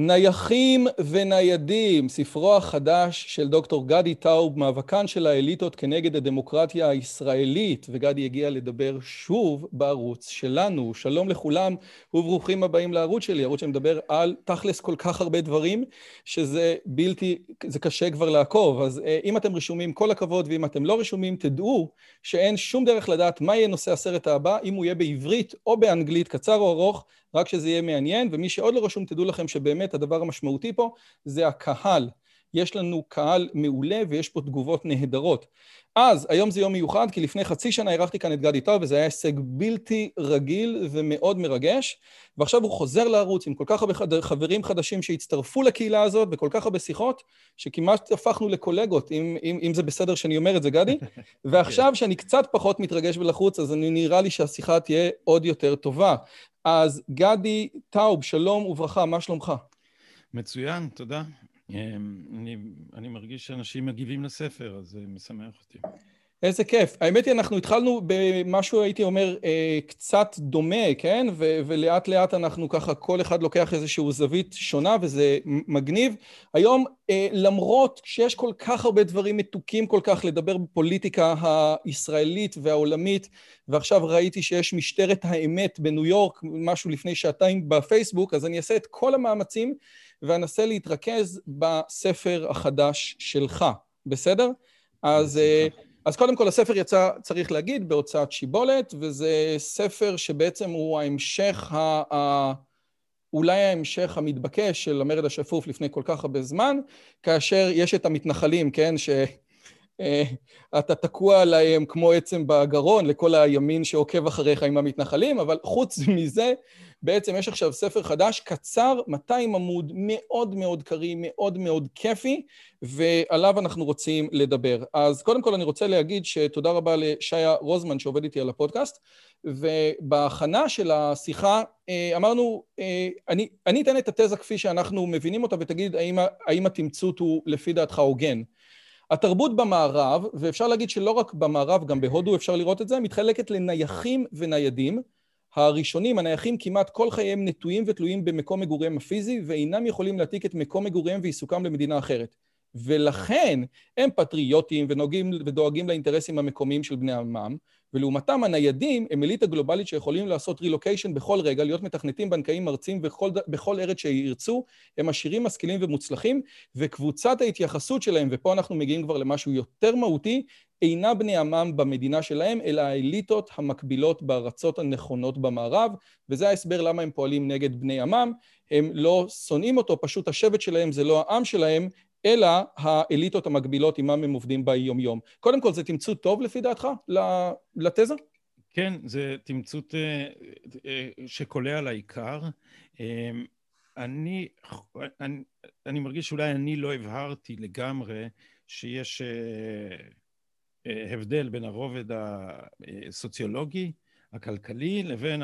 נייחים וניידים, ספרו החדש של דוקטור גדי טאוב, מאבקן של האליטות כנגד הדמוקרטיה הישראלית, וגדי הגיע לדבר שוב בערוץ שלנו. שלום לכולם וברוכים הבאים לערוץ שלי, ערוץ שמדבר על תכלס כל כך הרבה דברים, שזה בלתי, זה קשה כבר לעקוב. אז אה, אם אתם רשומים, כל הכבוד, ואם אתם לא רשומים, תדעו שאין שום דרך לדעת מה יהיה נושא הסרט הבא, אם הוא יהיה בעברית או באנגלית, קצר או ארוך, רק שזה יהיה מעניין, ומי שעוד לא רשום, תדעו לכם שבאמת הדבר המשמעותי פה זה הקהל. יש לנו קהל מעולה ויש פה תגובות נהדרות. אז, היום זה יום מיוחד, כי לפני חצי שנה אירחתי כאן את גדי טוב, וזה היה הישג בלתי רגיל ומאוד מרגש, ועכשיו הוא חוזר לערוץ עם כל כך הרבה חברים חדשים שהצטרפו לקהילה הזאת, וכל כך הרבה שיחות, שכמעט הפכנו לקולגות, אם, אם, אם זה בסדר שאני אומר את זה, גדי. ועכשיו, שאני קצת פחות מתרגש ולחוץ, אז אני נראה לי שהשיחה תהיה עוד יותר טובה. אז גדי טאוב, שלום וברכה, מה שלומך? מצוין, תודה. אמ, אני, אני מרגיש שאנשים מגיבים לספר, אז זה משמח אותי. איזה כיף. האמת היא, אנחנו התחלנו במשהו, הייתי אומר, אה, קצת דומה, כן? ו- ולאט לאט אנחנו ככה, כל אחד לוקח איזושהי זווית שונה, וזה מגניב. היום, אה, למרות שיש כל כך הרבה דברים מתוקים כל כך לדבר בפוליטיקה הישראלית והעולמית, ועכשיו ראיתי שיש משטרת האמת בניו יורק, משהו לפני שעתיים בפייסבוק, אז אני אעשה את כל המאמצים ואנסה להתרכז בספר החדש שלך, בסדר? אז... אז קודם כל הספר יצא, צריך להגיד, בהוצאת שיבולת, וזה ספר שבעצם הוא ההמשך, ה, ה, אולי ההמשך המתבקש של המרד השפוף לפני כל כך הרבה זמן, כאשר יש את המתנחלים, כן, ש... אה, אתה תקוע עליהם כמו עצם בגרון לכל הימין שעוקב אחריך עם המתנחלים, אבל חוץ מזה, בעצם יש עכשיו ספר חדש, קצר, 200 עמוד, מאוד מאוד קריא, מאוד מאוד כיפי, ועליו אנחנו רוצים לדבר. אז קודם כל אני רוצה להגיד שתודה רבה לשיה רוזמן שעובד איתי על הפודקאסט, ובהכנה של השיחה אה, אמרנו, אה, אני, אני אתן את התזה כפי שאנחנו מבינים אותה ותגיד האם, האם התמצות הוא לפי דעתך הוגן. התרבות במערב, ואפשר להגיד שלא רק במערב, גם בהודו אפשר לראות את זה, מתחלקת לנייחים וניידים. הראשונים, הנייחים, כמעט כל חייהם נטועים ותלויים במקום מגוריהם הפיזי, ואינם יכולים להעתיק את מקום מגוריהם ועיסוקם למדינה אחרת. ולכן הם פטריוטים ונוגעים, ודואגים לאינטרסים המקומיים של בני עמם, ולעומתם הניידים הם אליטה גלובלית שיכולים לעשות רילוקיישן בכל רגע, להיות מתכנתים, בנקאים, מרצים בכל, בכל ארץ שירצו, הם עשירים, משכילים ומוצלחים, וקבוצת ההתייחסות שלהם, ופה אנחנו מגיעים כבר למשהו יותר מהותי, אינה בני עמם במדינה שלהם, אלא האליטות המקבילות בארצות הנכונות במערב, וזה ההסבר למה הם פועלים נגד בני עמם. הם לא שונאים אותו, פשוט השבט שלהם זה לא העם שלהם, אלא האליטות המקבילות עימם הם עובדים ביומיום. קודם כל, זה תמצות טוב לפי דעתך לתזה? כן, זה תמצות אה, אה, שקולע על העיקר. אה, אני, אני, אני מרגיש שאולי אני לא הבהרתי לגמרי שיש הבדל בין הרובד הסוציולוגי, הכלכלי, לבין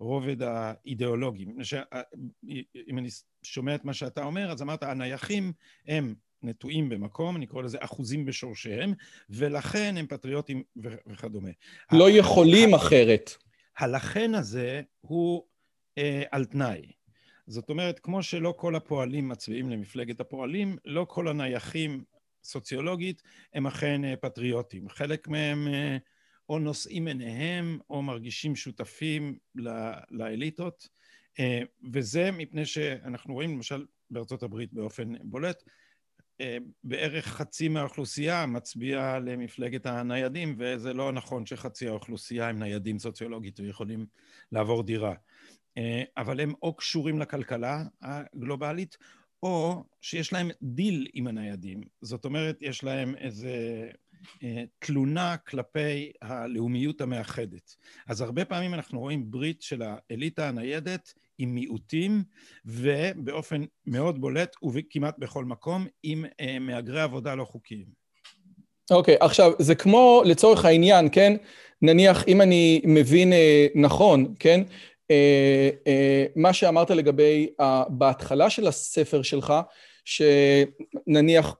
הרובד האידיאולוגי. אם אני שומע את מה שאתה אומר, אז אמרת, הנייחים הם נטועים במקום, אני קורא לזה אחוזים בשורשיהם, ולכן הם פטריוטים וכדומה. לא יכולים אחרת. הלכן הזה הוא אה, על תנאי. זאת אומרת, כמו שלא כל הפועלים מצביעים למפלגת הפועלים, לא כל הנייחים סוציולוגית הם אכן אה, פטריוטים. חלק מהם אה, או נושאים עיניהם או מרגישים שותפים לאליטות. אה, וזה מפני שאנחנו רואים למשל בארצות הברית באופן בולט, אה, בערך חצי מהאוכלוסייה מצביע למפלגת הניידים, וזה לא נכון שחצי האוכלוסייה הם ניידים סוציולוגית ויכולים לעבור דירה. אבל הם או קשורים לכלכלה הגלובלית, או שיש להם דיל עם הניידים. זאת אומרת, יש להם איזה אה, תלונה כלפי הלאומיות המאחדת. אז הרבה פעמים אנחנו רואים ברית של האליטה הניידת עם מיעוטים, ובאופן מאוד בולט וכמעט בכל מקום, עם אה, מהגרי עבודה לא חוקיים. אוקיי, okay, עכשיו, זה כמו לצורך העניין, כן? נניח, אם אני מבין אה, נכון, כן? אה, מה שאמרת לגבי, בהתחלה של הספר שלך, שנניח,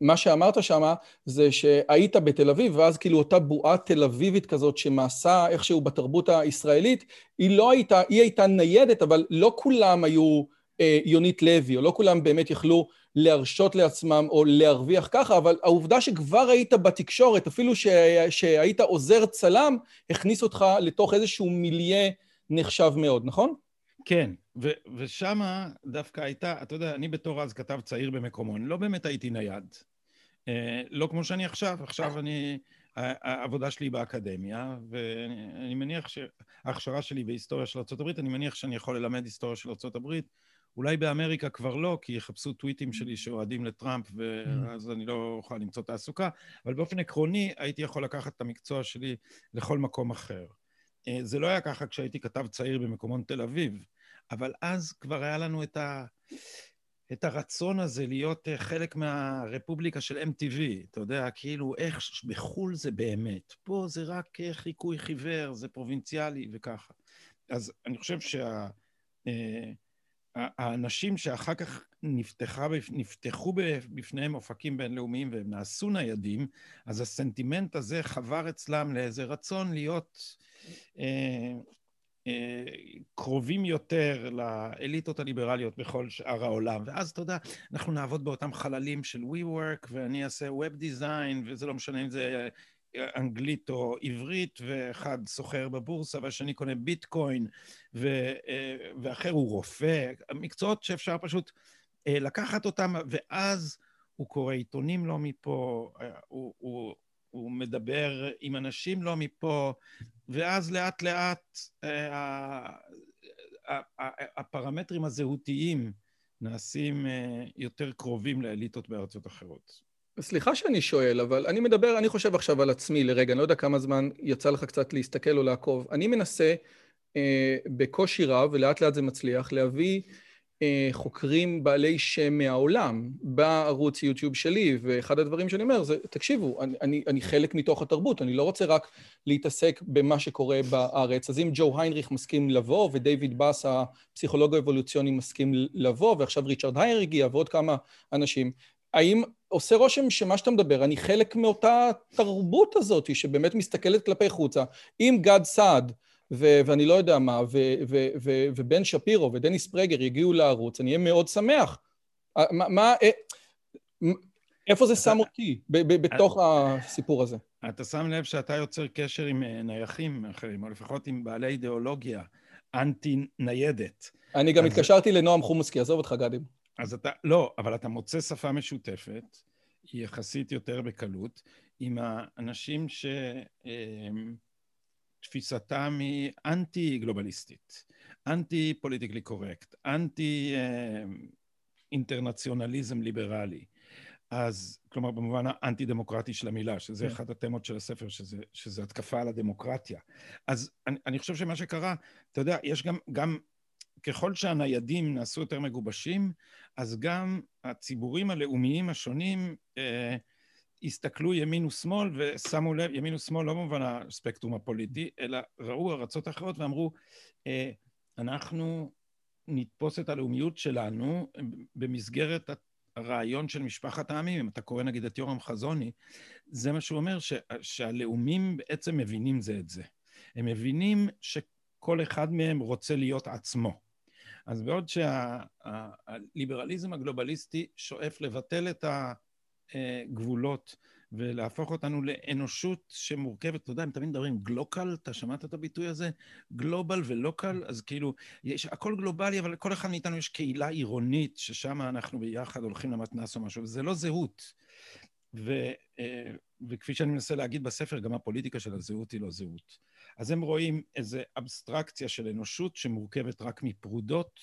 מה שאמרת שם זה שהיית בתל אביב, ואז כאילו אותה בועה תל אביבית כזאת שמעשה איכשהו בתרבות הישראלית, היא לא הייתה, היא הייתה ניידת, אבל לא כולם היו אה, יונית לוי, או לא כולם באמת יכלו להרשות לעצמם או להרוויח ככה, אבל העובדה שכבר היית בתקשורת, אפילו שהיית עוזר צלם, הכניס אותך לתוך איזשהו מיליה נחשב מאוד, נכון? כן, ו- ושם דווקא הייתה, אתה יודע, אני בתור אז כתב צעיר במקומון, לא באמת הייתי נייד. אה, לא כמו שאני עכשיו, עכשיו אני, העבודה שלי באקדמיה, ואני מניח שההכשרה שלי בהיסטוריה של ארה"ב, אני מניח שאני יכול ללמד היסטוריה של ארה"ב. אולי באמריקה כבר לא, כי יחפשו טוויטים שלי שאוהדים לטראמפ, ואז אני לא אוכל למצוא תעסוקה, אבל באופן עקרוני הייתי יכול לקחת את המקצוע שלי לכל מקום אחר. אה, זה לא היה ככה כשהייתי כתב צעיר במקומון תל אביב. אבל אז כבר היה לנו את, ה, את הרצון הזה להיות אה, חלק מהרפובליקה של MTV, אתה יודע, כאילו איך בחו"ל זה באמת, פה זה רק אה, חיקוי חיוור, זה פרובינציאלי וככה. אז אני חושב שהאנשים שה, שאחר כך נפתחה, נפתחו בפניהם אופקים בינלאומיים והם נעשו ניידים, אז הסנטימנט הזה חבר אצלם לאיזה רצון להיות... אה, קרובים יותר לאליטות הליברליות בכל שאר העולם. ואז, אתה יודע, אנחנו נעבוד באותם חללים של WeWork, ואני אעשה Web Design, וזה לא משנה אם זה אנגלית או עברית, ואחד סוחר בבורסה, והשני קונה ביטקוין, ו, ואחר הוא רופא. מקצועות שאפשר פשוט אה, לקחת אותם, ואז הוא קורא עיתונים לא מפה, אה, הוא, הוא, הוא מדבר עם אנשים לא מפה, ואז לאט לאט אה, הפרמטרים הזהותיים נעשים אה, יותר קרובים לאליטות בארצות אחרות. סליחה שאני שואל, אבל אני מדבר, אני חושב עכשיו על עצמי לרגע, אני לא יודע כמה זמן יצא לך קצת להסתכל או לעקוב. אני מנסה אה, בקושי רב, ולאט לאט זה מצליח, להביא חוקרים בעלי שם מהעולם בערוץ יוטיוב שלי, ואחד הדברים שאני אומר זה, תקשיבו, אני, אני, אני חלק מתוך התרבות, אני לא רוצה רק להתעסק במה שקורה בארץ. אז אם ג'ו היינריך מסכים לבוא, ודייוויד באס, הפסיכולוג האבולוציוני, מסכים לבוא, ועכשיו ריצ'רד הייר הגיע, ועוד כמה אנשים, האם עושה רושם שמה שאתה מדבר, אני חלק מאותה תרבות הזאת שבאמת מסתכלת כלפי חוצה, אם גד סעד ו- ואני לא יודע מה, ו- ו- ו- ובן שפירו ודניס פרגר יגיעו לערוץ, אני אהיה מאוד שמח. מה, מה, אה, איפה זה שם אותי בתוך הסיפור הזה? אתה שם לב שאתה יוצר קשר עם אה, נייחים אחרים, או לפחות עם בעלי אידיאולוגיה אנטי-ניידת. אני גם התקשרתי לנועם חומסקי, עזוב אותך, גדי. אז אתה, לא, אבל אתה מוצא שפה משותפת, יחסית יותר בקלות, עם האנשים ש... אה, תפיסתם היא אנטי גלובליסטית, אנטי פוליטיקלי קורקט, אנטי אינטרנציונליזם ליברלי. אז, כלומר, במובן האנטי דמוקרטי של המילה, שזה כן. אחת התמות של הספר, שזה, שזה התקפה על הדמוקרטיה. אז אני, אני חושב שמה שקרה, אתה יודע, יש גם, גם ככל שהניידים נעשו יותר מגובשים, אז גם הציבורים הלאומיים השונים אה, הסתכלו ימין ושמאל ושמו לב, ימין ושמאל לא במובן הספקטרום הפוליטי, אלא ראו ארצות אחרות ואמרו, אה, אנחנו נתפוס את הלאומיות שלנו במסגרת הרעיון של משפחת העמים. אם אתה קורא נגיד את יורם חזוני, זה מה שהוא אומר, ש, שהלאומים בעצם מבינים זה את זה. הם מבינים שכל אחד מהם רוצה להיות עצמו. אז בעוד שהליברליזם הגלובליסטי שואף לבטל את ה... אה, גבולות ולהפוך אותנו לאנושות שמורכבת, אתה יודע, הם תמיד מדברים גלוקל, אתה שמעת את הביטוי הזה? גלובל ולוקל, אז כאילו, יש הכל גלובלי, אבל לכל אחד מאיתנו יש קהילה עירונית, ששם אנחנו ביחד הולכים למתנ"ס או משהו, וזה לא זהות. ו, אה, וכפי שאני מנסה להגיד בספר, גם הפוליטיקה של הזהות היא לא זהות. אז הם רואים איזו אבסטרקציה של אנושות שמורכבת רק מפרודות,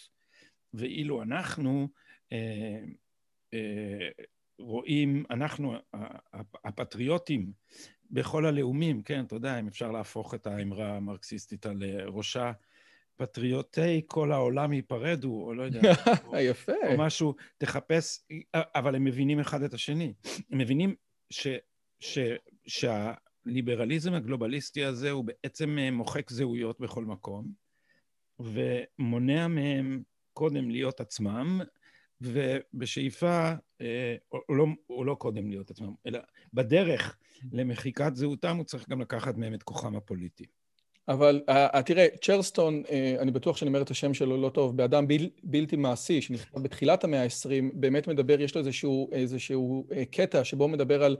ואילו אנחנו אה, אה, רואים, אנחנו הפטריוטים בכל הלאומים, כן, אתה יודע, אם אפשר להפוך את האמרה המרקסיסטית על ראשה, פטריוטי כל העולם ייפרדו, או לא יודע. יפה. או משהו, תחפש, אבל הם מבינים אחד את השני. הם מבינים ש, ש, שהליברליזם הגלובליסטי הזה הוא בעצם מוחק זהויות בכל מקום, ומונע מהם קודם להיות עצמם, ובשאיפה, אה, או לא, או לא קודם להיות עצמם, אלא בדרך למחיקת זהותם הוא צריך גם לקחת מהם את כוחם הפוליטי. אבל uh, תראה, צ'רסטון, אני בטוח שאני אומר את השם שלו לא טוב, באדם בל, בלתי מעשי, שנכתב בתחילת המאה ה-20, באמת מדבר, יש לו איזשהו, איזשהו קטע שבו הוא מדבר על,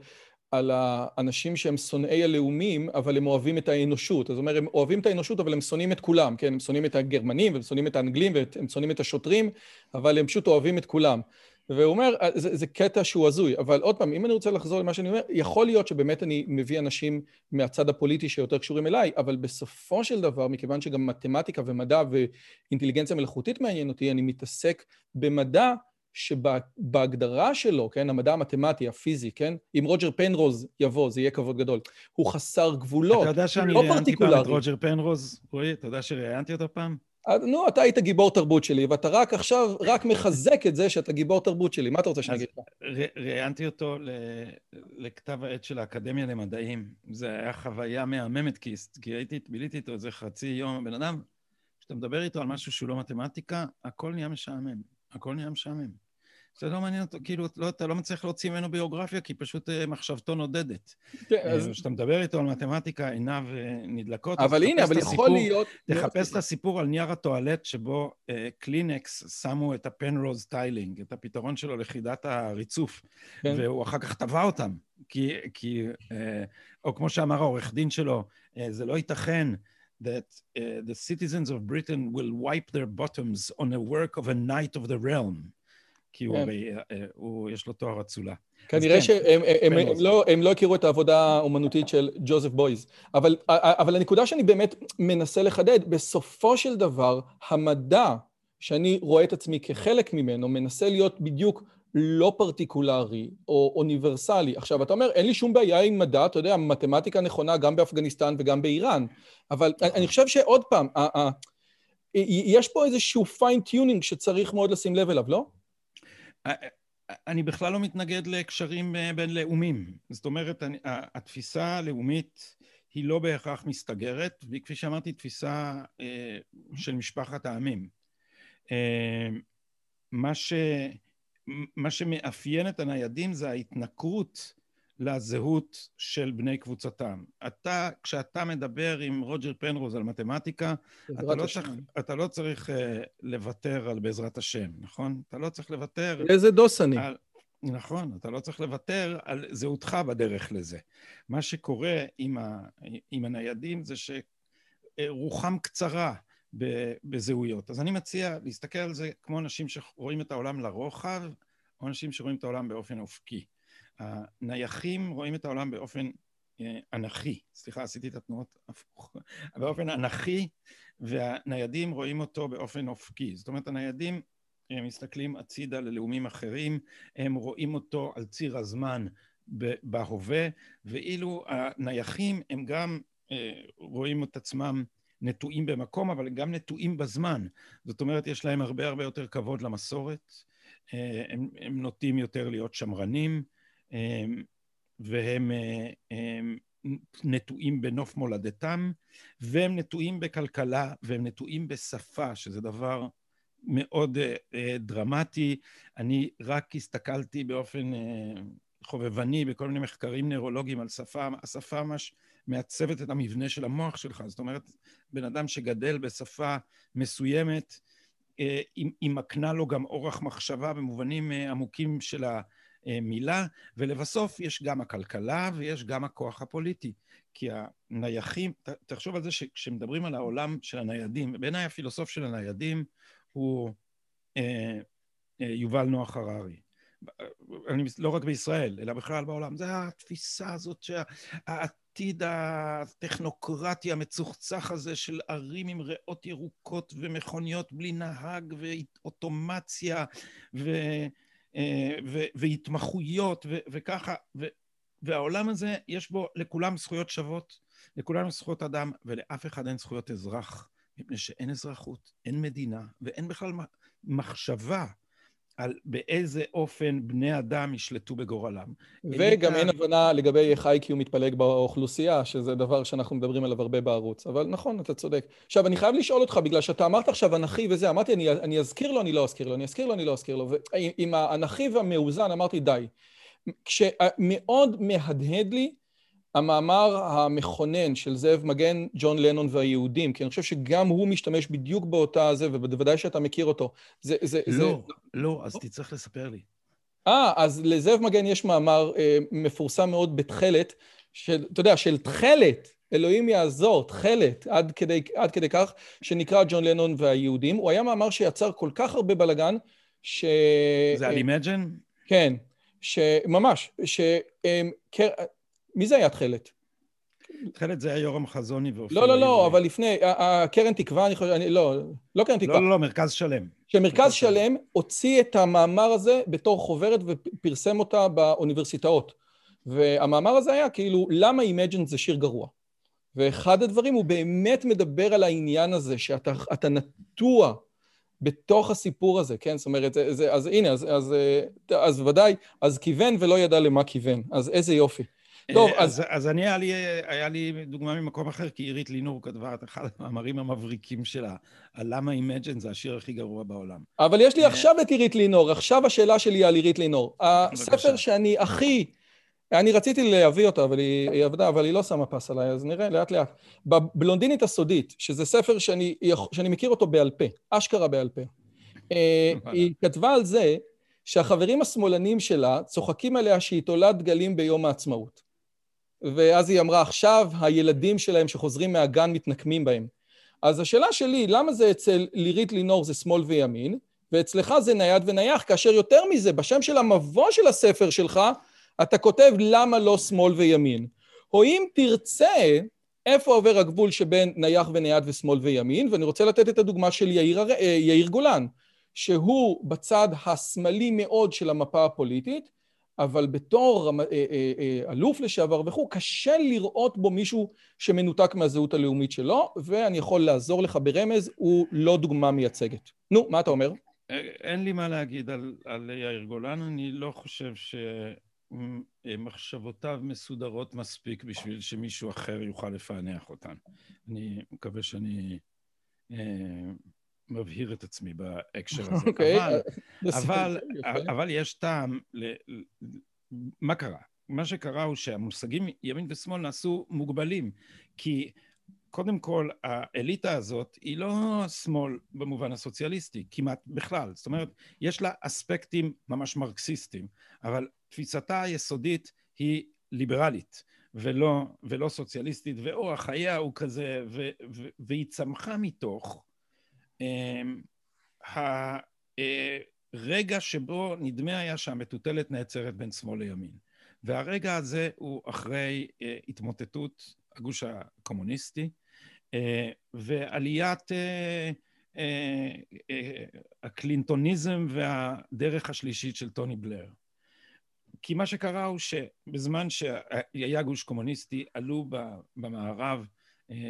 על האנשים שהם שונאי הלאומים, אבל הם אוהבים את האנושות. זאת אומרת, הם אוהבים את האנושות, אבל הם שונאים את כולם, כן? הם שונאים את הגרמנים, והם שונאים את האנגלים, והם שונאים את השוטרים, אבל הם פשוט אוהבים את כולם. והוא אומר, אה, זה, זה קטע שהוא הזוי, אבל עוד פעם, אם אני רוצה לחזור למה שאני אומר, יכול להיות שבאמת אני מביא אנשים מהצד הפוליטי שיותר קשורים אליי, אבל בסופו של דבר, מכיוון שגם מתמטיקה ומדע ואינטליגנציה מלאכותית מעניין אותי, אני מתעסק במדע שבהגדרה שלו, כן, המדע המתמטי, הפיזי, כן, אם רוג'ר פנרוז יבוא, זה יהיה כבוד גדול. הוא חסר גבולות, אתה יודע שאני לא ראיינתי פעם את רוג'ר פנרוז, רועי, אתה יודע שראיינתי אותו פעם? נו, אתה היית גיבור תרבות שלי, ואתה רק עכשיו, רק מחזק את זה שאתה גיבור תרבות שלי. מה אתה רוצה שאני אגיד לך? ראיינתי אותו לכתב העת של האקדמיה למדעים. זו הייתה חוויה מהממת, כי, כי הייתי, ביליתי איתו איזה חצי יום. בן אדם, כשאתה מדבר איתו על משהו שהוא לא מתמטיקה, הכל נהיה משעמם. הכל נהיה משעמם. זה לא מעניין אותו, כאילו, לא, אתה לא מצליח להוציא ממנו ביוגרפיה, כי פשוט אה, מחשבתו נודדת. כן, אז... כשאתה מדבר איתו על מתמטיקה, עיניו אה, נדלקות. אבל הנה, אבל יכול להיות... תחפש את הסיפור על נייר הטואלט שבו אה, קלינקס שמו את הפנרוז tiling, את הפתרון שלו לחידת הריצוף, כן. והוא אחר כך טבע אותם. כי, כי או כמו שאמר העורך דין שלו, זה לא ייתכן. that uh, the citizens of Britain will wipe their bottoms on a work of a knight of the realm. כי הוא כן. הרי, אה, הוא, יש לו תואר אצולה. כנראה כן, שהם הם, הם, הם לא, הם לא הכירו את העבודה האומנותית של ג'וזף בויז. אבל, אבל הנקודה שאני באמת מנסה לחדד, בסופו של דבר, המדע שאני רואה את עצמי כחלק ממנו, מנסה להיות בדיוק לא פרטיקולרי או אוניברסלי. עכשיו, אתה אומר, אין לי שום בעיה עם מדע, אתה יודע, מתמטיקה נכונה גם באפגניסטן וגם באיראן, אבל אני חושב שעוד פעם, יש פה איזשהו fine-tuning שצריך מאוד לשים לב אליו, לא? אני בכלל לא מתנגד לקשרים אה, בינלאומיים. זאת אומרת, אני, התפיסה הלאומית היא לא בהכרח מסתגרת, והיא כפי שאמרתי תפיסה אה, של משפחת העמים. אה, מה, ש, מה שמאפיין את הניידים זה ההתנכרות לזהות של בני קבוצתם. אתה, כשאתה מדבר עם רוג'ר פנרוז על מתמטיקה, אתה לא, צריך, אתה לא צריך uh, לוותר על בעזרת השם, נכון? אתה לא צריך לוותר... איזה דוס אני. על, נכון, אתה לא צריך לוותר על זהותך בדרך לזה. מה שקורה עם, ה, עם הניידים זה שרוחם קצרה בזהויות. אז אני מציע להסתכל על זה כמו אנשים שרואים את העולם לרוחב, או אנשים שרואים את העולם באופן אופקי. הנייחים רואים את העולם באופן אה, אנכי, סליחה, עשיתי את התנועות הפוך, באופן אנכי, והניידים רואים אותו באופן אופקי. זאת אומרת, הניידים הם מסתכלים הצידה ללאומים אחרים, הם רואים אותו על ציר הזמן בהווה, ואילו הנייחים הם גם אה, רואים את עצמם נטועים במקום, אבל גם נטועים בזמן. זאת אומרת, יש להם הרבה הרבה יותר כבוד למסורת, אה, הם, הם נוטים יותר להיות שמרנים, והם הם נטועים בנוף מולדתם, והם נטועים בכלכלה, והם נטועים בשפה, שזה דבר מאוד אה, דרמטי. אני רק הסתכלתי באופן אה, חובבני בכל מיני מחקרים נוירולוגיים על שפה, השפה ממש מעצבת את המבנה של המוח שלך. זאת אומרת, בן אדם שגדל בשפה מסוימת, אה, היא מקנה לו גם אורח מחשבה במובנים עמוקים של ה... אה, מילה, ולבסוף יש גם הכלכלה ויש גם הכוח הפוליטי. כי הנייחים, תחשוב על זה שכשמדברים על העולם של הניידים, בעיניי הפילוסוף של הניידים הוא אה, אה, יובל נוח הררי. אני, לא רק בישראל, אלא בכלל בעולם, זה התפיסה הזאת שהעתיד הטכנוקרטי המצוחצח הזה של ערים עם ריאות ירוקות ומכוניות בלי נהג ואוטומציה ו, והתמחויות ו, וככה, והעולם הזה יש בו לכולם זכויות שוות, לכולם זכויות אדם ולאף אחד אין זכויות אזרח, מפני שאין אזרחות, אין מדינה ואין בכלל מחשבה על באיזה אופן בני אדם ישלטו בגורלם. וגם אין הבנה לגבי איך איי-קיו מתפלג באוכלוסייה, שזה דבר שאנחנו מדברים עליו הרבה בערוץ. אבל נכון, אתה צודק. עכשיו, אני חייב לשאול אותך, בגלל שאתה אמרת עכשיו אנכי וזה, אמרתי, אני, אני אזכיר לו, אני לא אזכיר לו, אני אזכיר לו, אני לא אזכיר לו. ועם האנכי והמאוזן אמרתי, די. כשמאוד מהדהד לי המאמר המכונן של זאב מגן, ג'ון לנון והיהודים, כי אני חושב שגם הוא משתמש בדיוק באותה זה, ובוודאי שאתה מכיר אותו. זה, זה, לא, זה... לא, אז תצטרך לספר לי. אה, אז לזאב מגן יש מאמר אה, מפורסם מאוד בתכלת, של, אתה יודע, של תכלת, אלוהים יעזור, תכלת, עד כדי, עד כדי כך, שנקרא ג'ון לנון והיהודים. הוא היה מאמר שיצר כל כך הרבה בלאגן, ש... זה על Imagine? כן, שממש, ש... אה, מי זה היה תכלת? תכלת זה היה יורם חזוני ואופיר. לא, לא, לא, אבל לפני, הקרן תקווה, אני חושב, אני, לא, לא קרן תקווה. לא, לא, לא, מרכז שלם. שמרכז שלם הוציא את המאמר הזה בתור חוברת ופרסם אותה באוניברסיטאות. והמאמר הזה היה כאילו, למה Imagine זה שיר גרוע? ואחד הדברים, הוא באמת מדבר על העניין הזה, שאתה נטוע בתוך הסיפור הזה, כן? זאת אומרת, זה, זה, אז הנה, אז, אז, אז ודאי, אז כיוון ולא ידע למה כיוון. אז איזה יופי. טוב, אה, אז... אז אני, היה לי, היה לי דוגמה ממקום אחר, כי עירית לינור כתבה את אחד המאמרים המבריקים שלה, על למה Imagine זה השיר הכי גרוע בעולם. אבל יש לי אה, עכשיו את עירית לינור, עכשיו השאלה שלי על עירית לינור. הספר שאני הכי... אני רציתי להביא אותה, אבל היא, היא עבדה, אבל היא לא שמה פס עליי, אז נראה לאט לאט. בבלונדינית הסודית, שזה ספר שאני, שאני מכיר אותו בעל פה, אשכרה בעל פה, אה, היא כתבה על זה שהחברים השמאלנים שלה צוחקים עליה שהיא תולד דגלים ביום העצמאות. ואז היא אמרה, עכשיו הילדים שלהם שחוזרים מהגן מתנקמים בהם. אז השאלה שלי, למה זה אצל לירית לינור זה שמאל וימין, ואצלך זה נייד ונייח, כאשר יותר מזה, בשם של המבוא של הספר שלך, אתה כותב למה לא שמאל וימין. או אם תרצה, איפה עובר הגבול שבין נייח ונייד ושמאל וימין, ואני רוצה לתת את הדוגמה של יאיר, אה, יאיר גולן, שהוא בצד השמאלי מאוד של המפה הפוליטית, אבל בתור אה, אה, אה, אלוף לשעבר וכו', קשה לראות בו מישהו שמנותק מהזהות הלאומית שלו, ואני יכול לעזור לך ברמז, הוא לא דוגמה מייצגת. נו, מה אתה אומר? אין לי מה להגיד על, על יאיר גולן, אני לא חושב שמחשבותיו מסודרות מספיק בשביל שמישהו אחר יוכל לפענח אותן. אני מקווה שאני מבהיר את עצמי בהקשר הזה. Okay, אוקיי, אבל, uh, אבל, אבל יש טעם, ל, מה קרה? מה שקרה הוא שהמושגים ימין ושמאל נעשו מוגבלים, כי קודם כל האליטה הזאת היא לא שמאל במובן הסוציאליסטי, כמעט בכלל. זאת אומרת, יש לה אספקטים ממש מרקסיסטיים, אבל תפיסתה היסודית היא ליברלית. ולא, ולא סוציאליסטית, ואורח חייה הוא כזה, ו, ו, והיא צמחה מתוך הרגע שבו נדמה היה שהמטוטלת נעצרת בין שמאל לימין. והרגע הזה הוא אחרי אה, התמוטטות הגוש הקומוניסטי אה, ועליית אה, הקלינטוניזם והדרך השלישית של טוני בלר. כי מה שקרה הוא שבזמן שהיה גוש קומוניסטי עלו במערב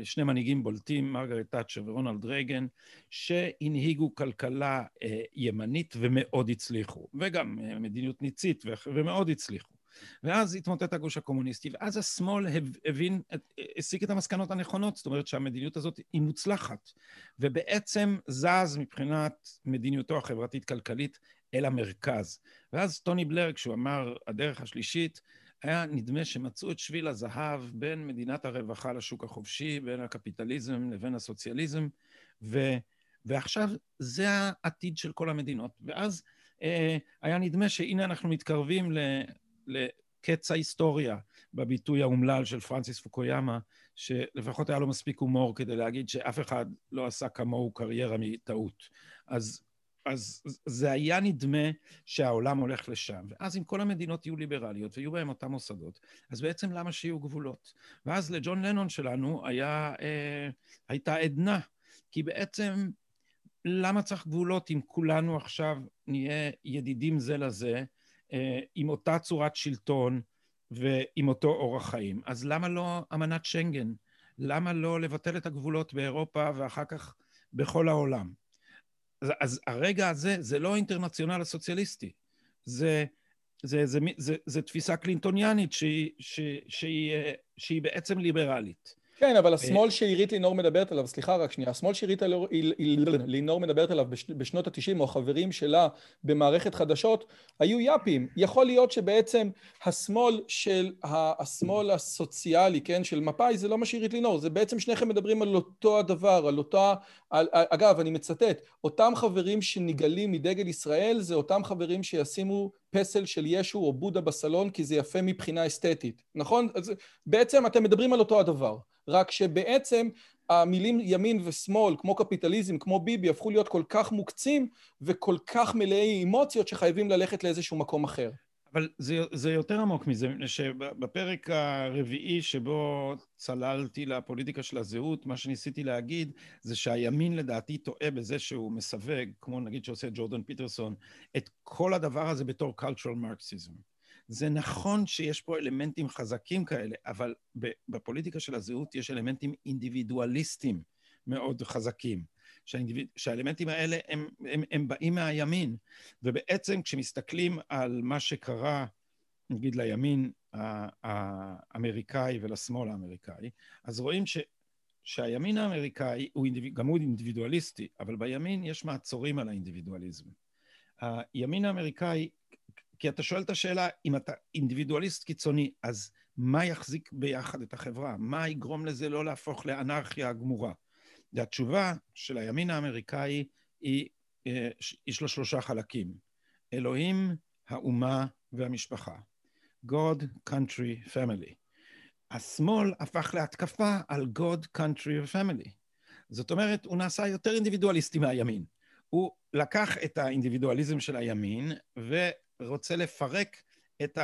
שני מנהיגים בולטים, מרגרט תאצ'ר ורונלד רייגן, שהנהיגו כלכלה אה, ימנית ומאוד הצליחו, וגם אה, מדיניות ניצית ומאוד הצליחו. ואז התמוטט הגוש הקומוניסטי, ואז השמאל הבין, הסיק את המסקנות הנכונות, זאת אומרת שהמדיניות הזאת היא מוצלחת, ובעצם זז מבחינת מדיניותו החברתית-כלכלית אל המרכז. ואז טוני בלר, כשהוא אמר הדרך השלישית, היה נדמה שמצאו את שביל הזהב בין מדינת הרווחה לשוק החופשי, בין הקפיטליזם לבין הסוציאליזם, ו, ועכשיו זה העתיד של כל המדינות. ואז אה, היה נדמה שהנה אנחנו מתקרבים ל, לקץ ההיסטוריה, בביטוי האומלל של פרנסיס פוקויאמה, שלפחות היה לו מספיק הומור כדי להגיד שאף אחד לא עשה כמוהו קריירה מטעות. אז אז זה היה נדמה שהעולם הולך לשם, ואז אם כל המדינות יהיו ליברליות ויהיו בהן אותם מוסדות, אז בעצם למה שיהיו גבולות? ואז לג'ון לנון שלנו היה, אה, הייתה עדנה, כי בעצם למה צריך גבולות אם כולנו עכשיו נהיה ידידים זה לזה, אה, עם אותה צורת שלטון ועם אותו אורח חיים? אז למה לא אמנת שנגן? למה לא לבטל את הגבולות באירופה ואחר כך בכל העולם? אז, אז הרגע הזה זה לא אינטרנציונל הסוציאליסטי, זה, זה, זה, זה, זה, זה תפיסה קלינטוניאנית שהיא, שהיא, שהיא, שהיא בעצם ליברלית. כן, אבל השמאל שעירית לינור מדברת עליו, סליחה רק שנייה, השמאל שעירית לינור מדברת עליו בשנות התשעים, או החברים שלה במערכת חדשות, היו יאפים. יכול להיות שבעצם השמאל של, השמאל הסוציאלי, כן, של מפא"י, זה לא מה שעירית לינור, זה בעצם שניכם מדברים על אותו הדבר, על אותה, על, אגב, אני מצטט, אותם חברים שנגאלים מדגל ישראל, זה אותם חברים שישימו פסל של ישו או בודה בסלון, כי זה יפה מבחינה אסתטית, נכון? אז בעצם אתם מדברים על אותו הדבר. רק שבעצם המילים ימין ושמאל, כמו קפיטליזם, כמו ביבי, הפכו להיות כל כך מוקצים וכל כך מלאי אמוציות שחייבים ללכת לאיזשהו מקום אחר. אבל זה, זה יותר עמוק מזה, שבפרק הרביעי שבו צללתי לפוליטיקה של הזהות, מה שניסיתי להגיד זה שהימין לדעתי טועה בזה שהוא מסווג, כמו נגיד שעושה ג'ורדן פיטרסון, את כל הדבר הזה בתור cultural marxism. זה נכון שיש פה אלמנטים חזקים כאלה, אבל בפוליטיקה של הזהות יש אלמנטים אינדיבידואליסטיים מאוד חזקים. שהאינדיביד... שהאלמנטים האלה הם, הם, הם באים מהימין, ובעצם כשמסתכלים על מה שקרה, נגיד לימין האמריקאי ולשמאל האמריקאי, אז רואים ש, שהימין האמריקאי הוא אינדיב... גם הוא אינדיבידואליסטי, אבל בימין יש מעצורים על האינדיבידואליזם. הימין האמריקאי כי אתה שואל את השאלה, אם אתה אינדיבידואליסט קיצוני, אז מה יחזיק ביחד את החברה? מה יגרום לזה לא להפוך לאנרכיה גמורה? והתשובה של הימין האמריקאי היא, אה, יש לו שלושה חלקים. אלוהים, האומה והמשפחה. God, country, family. השמאל הפך להתקפה על God, country ו-family. זאת אומרת, הוא נעשה יותר אינדיבידואליסטי מהימין. הוא לקח את האינדיבידואליזם של הימין רוצה לפרק את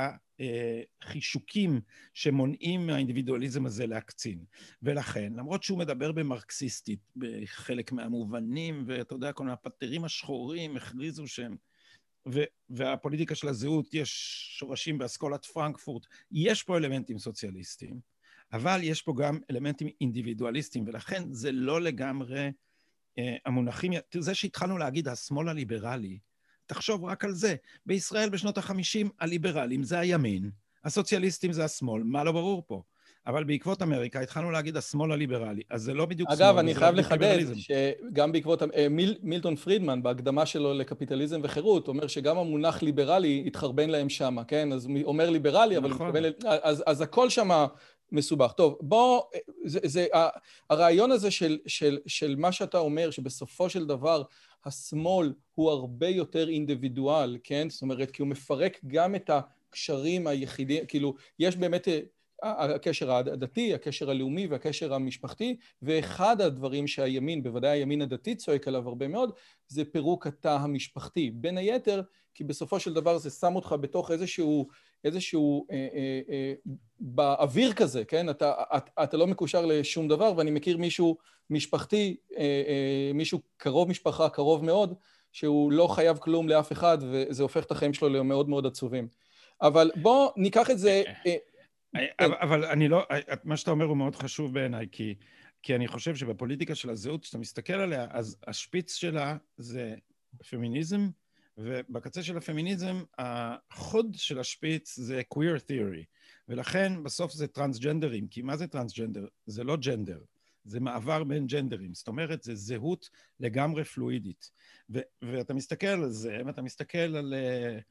החישוקים שמונעים מהאינדיבידואליזם הזה להקצין. ולכן, למרות שהוא מדבר במרקסיסטית בחלק מהמובנים, ואתה יודע, כל הפטרים השחורים הכריזו שהם... ו- והפוליטיקה של הזהות, יש שורשים באסכולת פרנקפורט, יש פה אלמנטים סוציאליסטיים, אבל יש פה גם אלמנטים אינדיבידואליסטיים, ולכן זה לא לגמרי אה, המונחים, זה שהתחלנו להגיד השמאל הליברלי, תחשוב רק על זה. בישראל בשנות ה-50 הליברלים זה הימין, הסוציאליסטים זה השמאל, מה לא ברור פה? אבל בעקבות אמריקה התחלנו להגיד השמאל הליברלי, אז זה לא בדיוק אגב, שמאל. אגב, אני חייב לחדד שגם בעקבות, אה, מיל, מילטון פרידמן, בהקדמה שלו לקפיטליזם וחירות, אומר שגם המונח ליברלי התחרבן להם שמה, כן? אז הוא אומר ליברלי, אבל נכון. מתכוון... אז, אז הכל שמה מסובך. טוב, בוא, זה, זה, הרעיון הזה של, של, של מה שאתה אומר, שבסופו של דבר השמאל הוא הרבה יותר אינדיבידואל, כן? זאת אומרת, כי הוא מפרק גם את הקשרים היחידים, כאילו, יש באמת אה, הקשר הדתי, הקשר הלאומי והקשר המשפחתי, ואחד הדברים שהימין, בוודאי הימין הדתי צועק עליו הרבה מאוד, זה פירוק התא המשפחתי. בין היתר, כי בסופו של דבר זה שם אותך בתוך איזשהו, איזשהו אה, אה, אה, באוויר כזה, כן? אתה, אתה, אתה לא מקושר לשום דבר, ואני מכיר מישהו משפחתי, אה, אה, מישהו קרוב משפחה, קרוב מאוד, שהוא לא חייב כלום לאף אחד, וזה הופך את החיים שלו למאוד מאוד עצובים. אבל בוא ניקח את זה... אה, אבל, אבל אני לא, מה שאתה אומר הוא מאוד חשוב בעיניי, כי, כי אני חושב שבפוליטיקה של הזהות, כשאתה מסתכל עליה, אז השפיץ שלה זה פמיניזם, ובקצה של הפמיניזם, החוד של השפיץ זה queer theory, ולכן בסוף זה טרנסג'נדרים, כי מה זה טרנסג'נדר? זה לא ג'נדר, זה מעבר בין ג'נדרים, זאת אומרת, זה זהות לגמרי פלואידית. ו- ואתה מסתכל על זה, ואתה מסתכל על... Uh,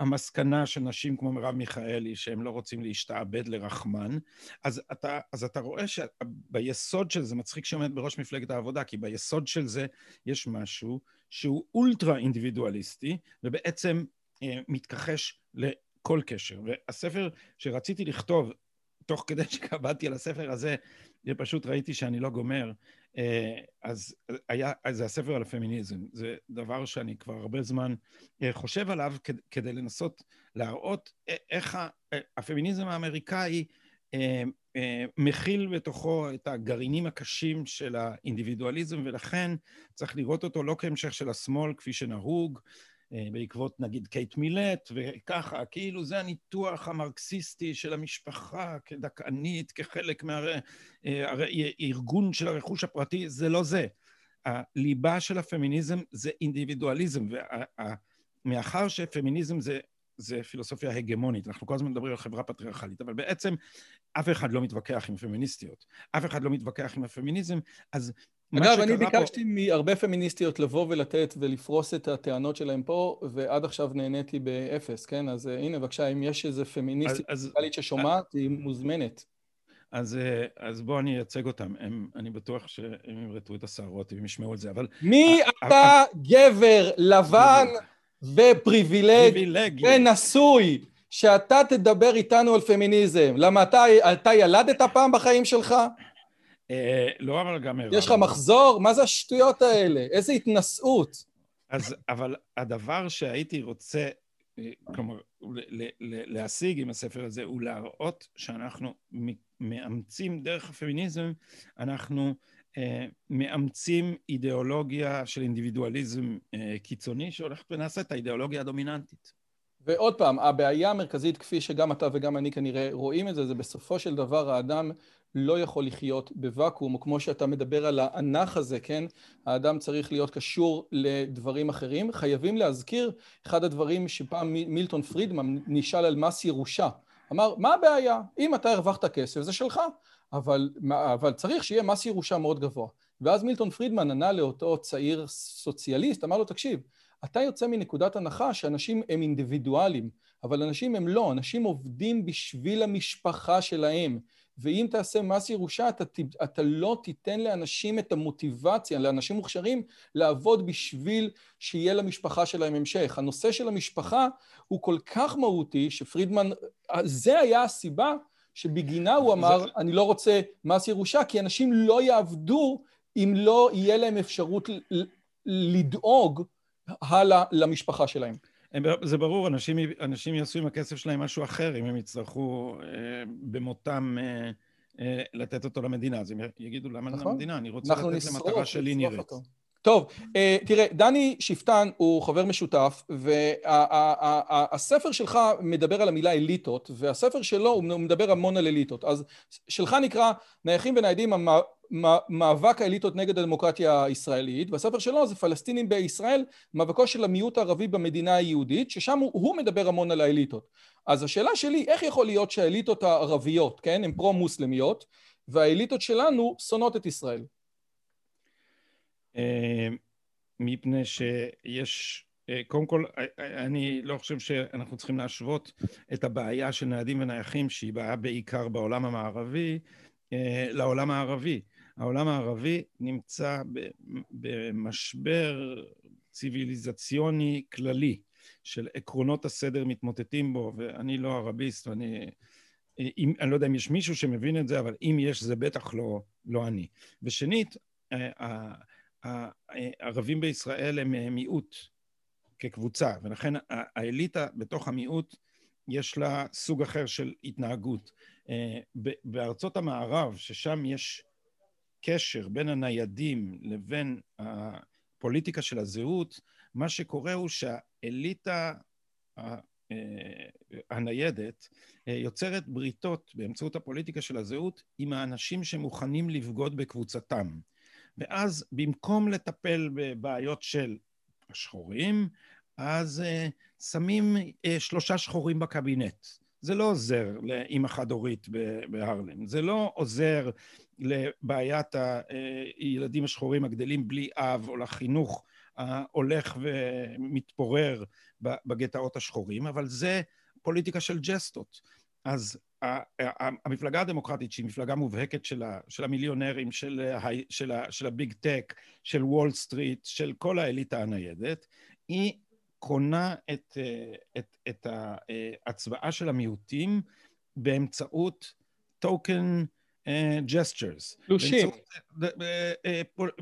המסקנה של נשים כמו מרב מיכאלי, שהם לא רוצים להשתעבד לרחמן, אז אתה, אז אתה רואה שביסוד של זה, מצחיק שעומד בראש מפלגת העבודה, כי ביסוד של זה יש משהו שהוא אולטרה אינדיבידואליסטי, ובעצם אה, מתכחש לכל קשר. והספר שרציתי לכתוב תוך כדי שקבעתי על הספר הזה, פשוט ראיתי שאני לא גומר. אה, אז היה, אז זה הספר על הפמיניזם. זה דבר שאני כבר הרבה זמן אה, חושב עליו כדי לנסות להראות איך הפמיניזם האמריקאי מכיל בתוכו את הגרעינים הקשים של האינדיבידואליזם, ולכן צריך לראות אותו לא כהמשך של השמאל כפי שנהוג, אה, בעקבות נגיד קייט מילט וככה, כאילו זה הניתוח המרקסיסטי של המשפחה כדכאנית, כחלק מהארגון של הרכוש הפרטי, זה לא זה. הליבה של הפמיניזם זה אינדיבידואליזם, ומאחר שפמיניזם זה זה פילוסופיה הגמונית, אנחנו כל הזמן מדברים על חברה פטריארכלית, אבל בעצם אף אחד לא מתווכח עם פמיניסטיות, אף אחד לא מתווכח עם הפמיניזם, אז אגב, אני ביקשתי פה... מהרבה פמיניסטיות לבוא ולתת ולפרוס את הטענות שלהם פה, ועד עכשיו נהניתי באפס, כן? אז אה, הנה, בבקשה, אם יש איזה פמיניסטית אז, ששומעת, אז... היא מוזמנת. אז, אה, אז בוא אני אייצג אותם. הם, אני בטוח שהם ימרטו את השערות אם ישמעו את זה, אבל... מי אתה גבר לבן ופריבילג ונשוי שאתה תדבר איתנו על פמיניזם? למה אתה, אתה ילדת פעם בחיים שלך? אה, לא, אבל גם... יש לך מחזור? מה זה השטויות האלה? איזה התנשאות. אז, אבל הדבר שהייתי רוצה, אה, כלומר, להשיג עם הספר הזה, הוא להראות שאנחנו מאמצים דרך הפמיניזם, אנחנו אה, מאמצים אידיאולוגיה של אינדיבידואליזם קיצוני שהולכת ונעשית האידיאולוגיה הדומיננטית. ועוד פעם, הבעיה המרכזית, כפי שגם אתה וגם אני כנראה רואים את זה, זה בסופו של דבר האדם לא יכול לחיות בוואקום, או כמו שאתה מדבר על האנך הזה, כן? האדם צריך להיות קשור לדברים אחרים. חייבים להזכיר, אחד הדברים שפעם מילטון פרידמן נשאל על מס ירושה. אמר, מה הבעיה? אם אתה הרווחת כסף, זה שלך, אבל, אבל צריך שיהיה מס ירושה מאוד גבוה. ואז מילטון פרידמן ענה לאותו צעיר סוציאליסט, אמר לו, תקשיב, אתה יוצא מנקודת הנחה שאנשים הם אינדיבידואלים, אבל אנשים הם לא, אנשים עובדים בשביל המשפחה שלהם. ואם תעשה מס ירושה, אתה, אתה לא תיתן לאנשים את המוטיבציה, לאנשים מוכשרים, לעבוד בשביל שיהיה למשפחה שלהם המשך. הנושא של המשפחה הוא כל כך מהותי, שפרידמן, זה היה הסיבה שבגינה הוא אמר, זה... אני לא רוצה מס ירושה, כי אנשים לא יעבדו אם לא יהיה להם אפשרות לדאוג הלאה למשפחה שלהם. זה ברור, אנשים, אנשים יעשו עם הכסף שלהם משהו אחר אם הם יצטרכו אה, במותם אה, אה, לתת אותו למדינה. אז הם יגידו, למה נכון. למדינה? אני רוצה לתת למטרה שלי נראית. אותו. טוב, אה, תראה, דני שפטן הוא חבר משותף, והספר שלך מדבר על המילה אליטות, והספר שלו הוא מדבר המון על אליטות. אז שלך נקרא נייחים וניידים מאבק האליטות נגד הדמוקרטיה הישראלית, והספר שלו זה פלסטינים בישראל, מאבקו של המיעוט הערבי במדינה היהודית, ששם הוא, הוא מדבר המון על האליטות. אז השאלה שלי, איך יכול להיות שהאליטות הערביות, כן, הן פרו-מוסלמיות, והאליטות שלנו שונאות את ישראל? אה, מפני שיש, אה, קודם כל, אה, אני לא חושב שאנחנו צריכים להשוות את הבעיה של ניידים ונייחים, שהיא בעיה בעיקר בעולם המערבי, לעולם הערבי. העולם הערבי נמצא במשבר ציוויליזציוני כללי, של עקרונות הסדר מתמוטטים בו, ואני לא ערביסט, ואני... אם, אני לא יודע אם יש מישהו שמבין את זה, אבל אם יש, זה בטח לא, לא אני. ושנית, הערבים בישראל הם מיעוט כקבוצה, ולכן האליטה בתוך המיעוט יש לה סוג אחר של התנהגות. אה, בארצות המערב, ששם יש קשר בין הניידים לבין הפוליטיקה של הזהות, מה שקורה הוא שהאליטה אה, הניידת אה, יוצרת בריתות באמצעות הפוליטיקה של הזהות עם האנשים שמוכנים לבגוד בקבוצתם. ואז במקום לטפל בבעיות של השחורים, אז uh, שמים uh, שלושה שחורים בקבינט. זה לא עוזר לאימא חד-הורית בהרלם, זה לא עוזר לבעיית הילדים אה, השחורים הגדלים בלי אב, או לחינוך ההולך ומתפורר בגטאות השחורים, אבל זה פוליטיקה של ג'סטות. אז המפלגה הדמוקרטית, שהיא מפלגה מובהקת של, של המיליונרים, של, ה, של, ה, של ה big tech, של וול סטריט, של כל האליטה הניידת, היא קונה את, את, את ההצבעה של המיעוטים באמצעות token gestures. תלושים.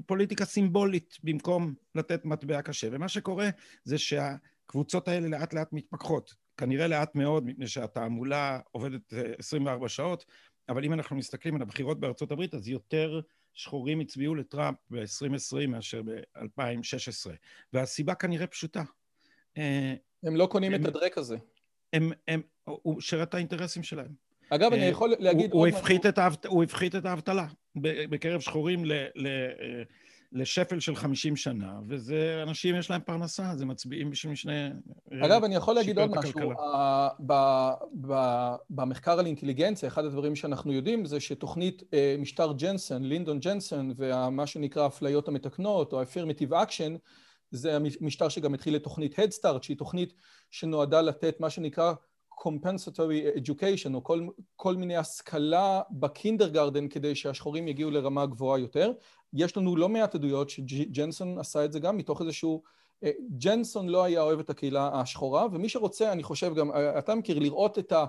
פוליטיקה סימבולית במקום לתת מטבע קשה. ומה שקורה זה שהקבוצות האלה לאט לאט מתפכחות. כנראה לאט מאוד, מפני שהתעמולה עובדת 24 שעות, אבל אם אנחנו מסתכלים על הבחירות בארצות הברית, אז יותר שחורים הצביעו לטראמפ ב-2020 מאשר ב-2016. והסיבה כנראה פשוטה. הם לא קונים הם, את הדרק הזה. הם, הם, הוא שירת את האינטרסים שלהם. אגב, אני יכול להגיד הוא, עוד משהו. הוא הפחית את האבטלה בקרב שחורים ל, ל, לשפל של 50 שנה, וזה, אנשים יש להם פרנסה, אז הם מצביעים בשביל שני... אגב, אני יכול להגיד עוד משהו. במחקר על אינטליגנציה, אחד הדברים שאנחנו יודעים זה שתוכנית משטר ג'נסון, לינדון ג'נסון, ומה שנקרא אפליות המתקנות, או affirmative action, זה המשטר שגם התחיל את תוכנית Head Start, שהיא תוכנית שנועדה לתת מה שנקרא compensatory education, או כל, כל מיני השכלה בקינדרגרדן כדי שהשחורים יגיעו לרמה גבוהה יותר. יש לנו לא מעט עדויות שג'נסון עשה את זה גם מתוך איזשהו... ג'נסון לא היה אוהב את הקהילה השחורה, ומי שרוצה, אני חושב גם, אתה מכיר, לראות את, ה,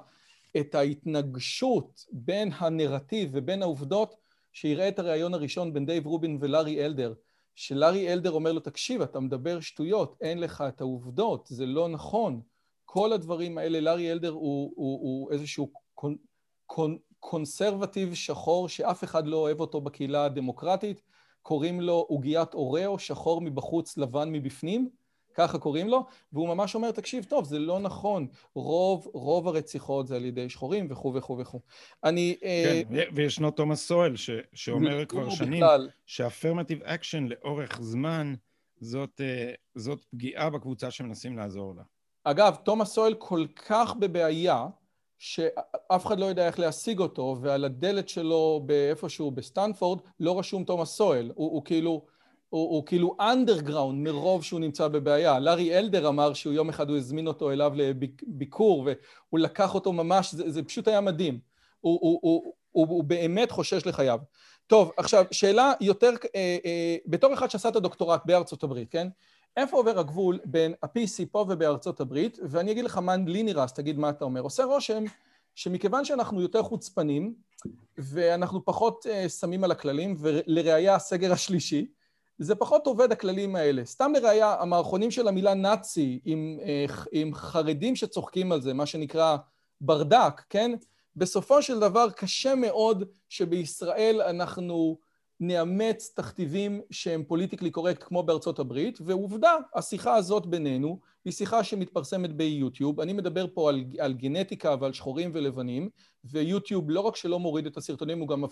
את ההתנגשות בין הנרטיב ובין העובדות, שיראה את הריאיון הראשון בין דייב רובין ולארי אלדר. שלארי אלדר אומר לו, תקשיב, אתה מדבר שטויות, אין לך את העובדות, זה לא נכון. כל הדברים האלה, לארי אלדר הוא, הוא, הוא איזשהו קונ, קונ, conservative שחור שאף אחד לא אוהב אותו בקהילה הדמוקרטית, קוראים לו עוגיית אוריאו, שחור מבחוץ, לבן מבפנים, ככה קוראים לו, והוא ממש אומר, תקשיב, טוב, זה לא נכון, רוב, רוב הרציחות זה על ידי שחורים וכו' וכו' וכו'. אני... אה, כן, אה, וישנו תומאס סואל, ש, שאומר כבר שנים, בכלל... שה affirmative action לאורך זמן, זאת, אה, זאת פגיעה בקבוצה שמנסים לעזור לה. אגב, תומאס סואל כל כך בבעיה, שאף אחד לא יודע איך להשיג אותו, ועל הדלת שלו באיפשהו בסטנפורד לא רשום תומאס סואל, הוא, הוא כאילו... הוא, כאילו אנדרגראונד מרוב שהוא נמצא בבעיה. לארי אלדר אמר שהוא יום אחד הוא הזמין אותו אליו לביקור והוא לקח אותו ממש, זה, זה פשוט היה מדהים. הוא, הוא, הוא, הוא, הוא באמת חושש לחייו. טוב, עכשיו, שאלה יותר, אה, אה, בתור אחד שעשה את הדוקטורט בארצות הברית, כן? איפה עובר הגבול בין ה-PC פה ובארצות הברית? ואני אגיד לך מה לי נראה, אז תגיד מה אתה אומר. עושה רושם שמכיוון שאנחנו יותר חוצפנים, ואנחנו פחות uh, שמים על הכללים, ולראיה הסגר השלישי, זה פחות עובד הכללים האלה. סתם לראיה, המערכונים של המילה נאצי עם, uh, עם חרדים שצוחקים על זה, מה שנקרא ברדק, כן? בסופו של דבר קשה מאוד שבישראל אנחנו נאמץ תכתיבים שהם פוליטיקלי קורקט כמו בארצות הברית, ועובדה, השיחה הזאת בינינו היא שיחה שמתפרסמת ביוטיוב. אני מדבר פה על, על גנטיקה ועל שחורים ולבנים, ויוטיוב לא רק שלא מוריד את הסרטונים, הוא גם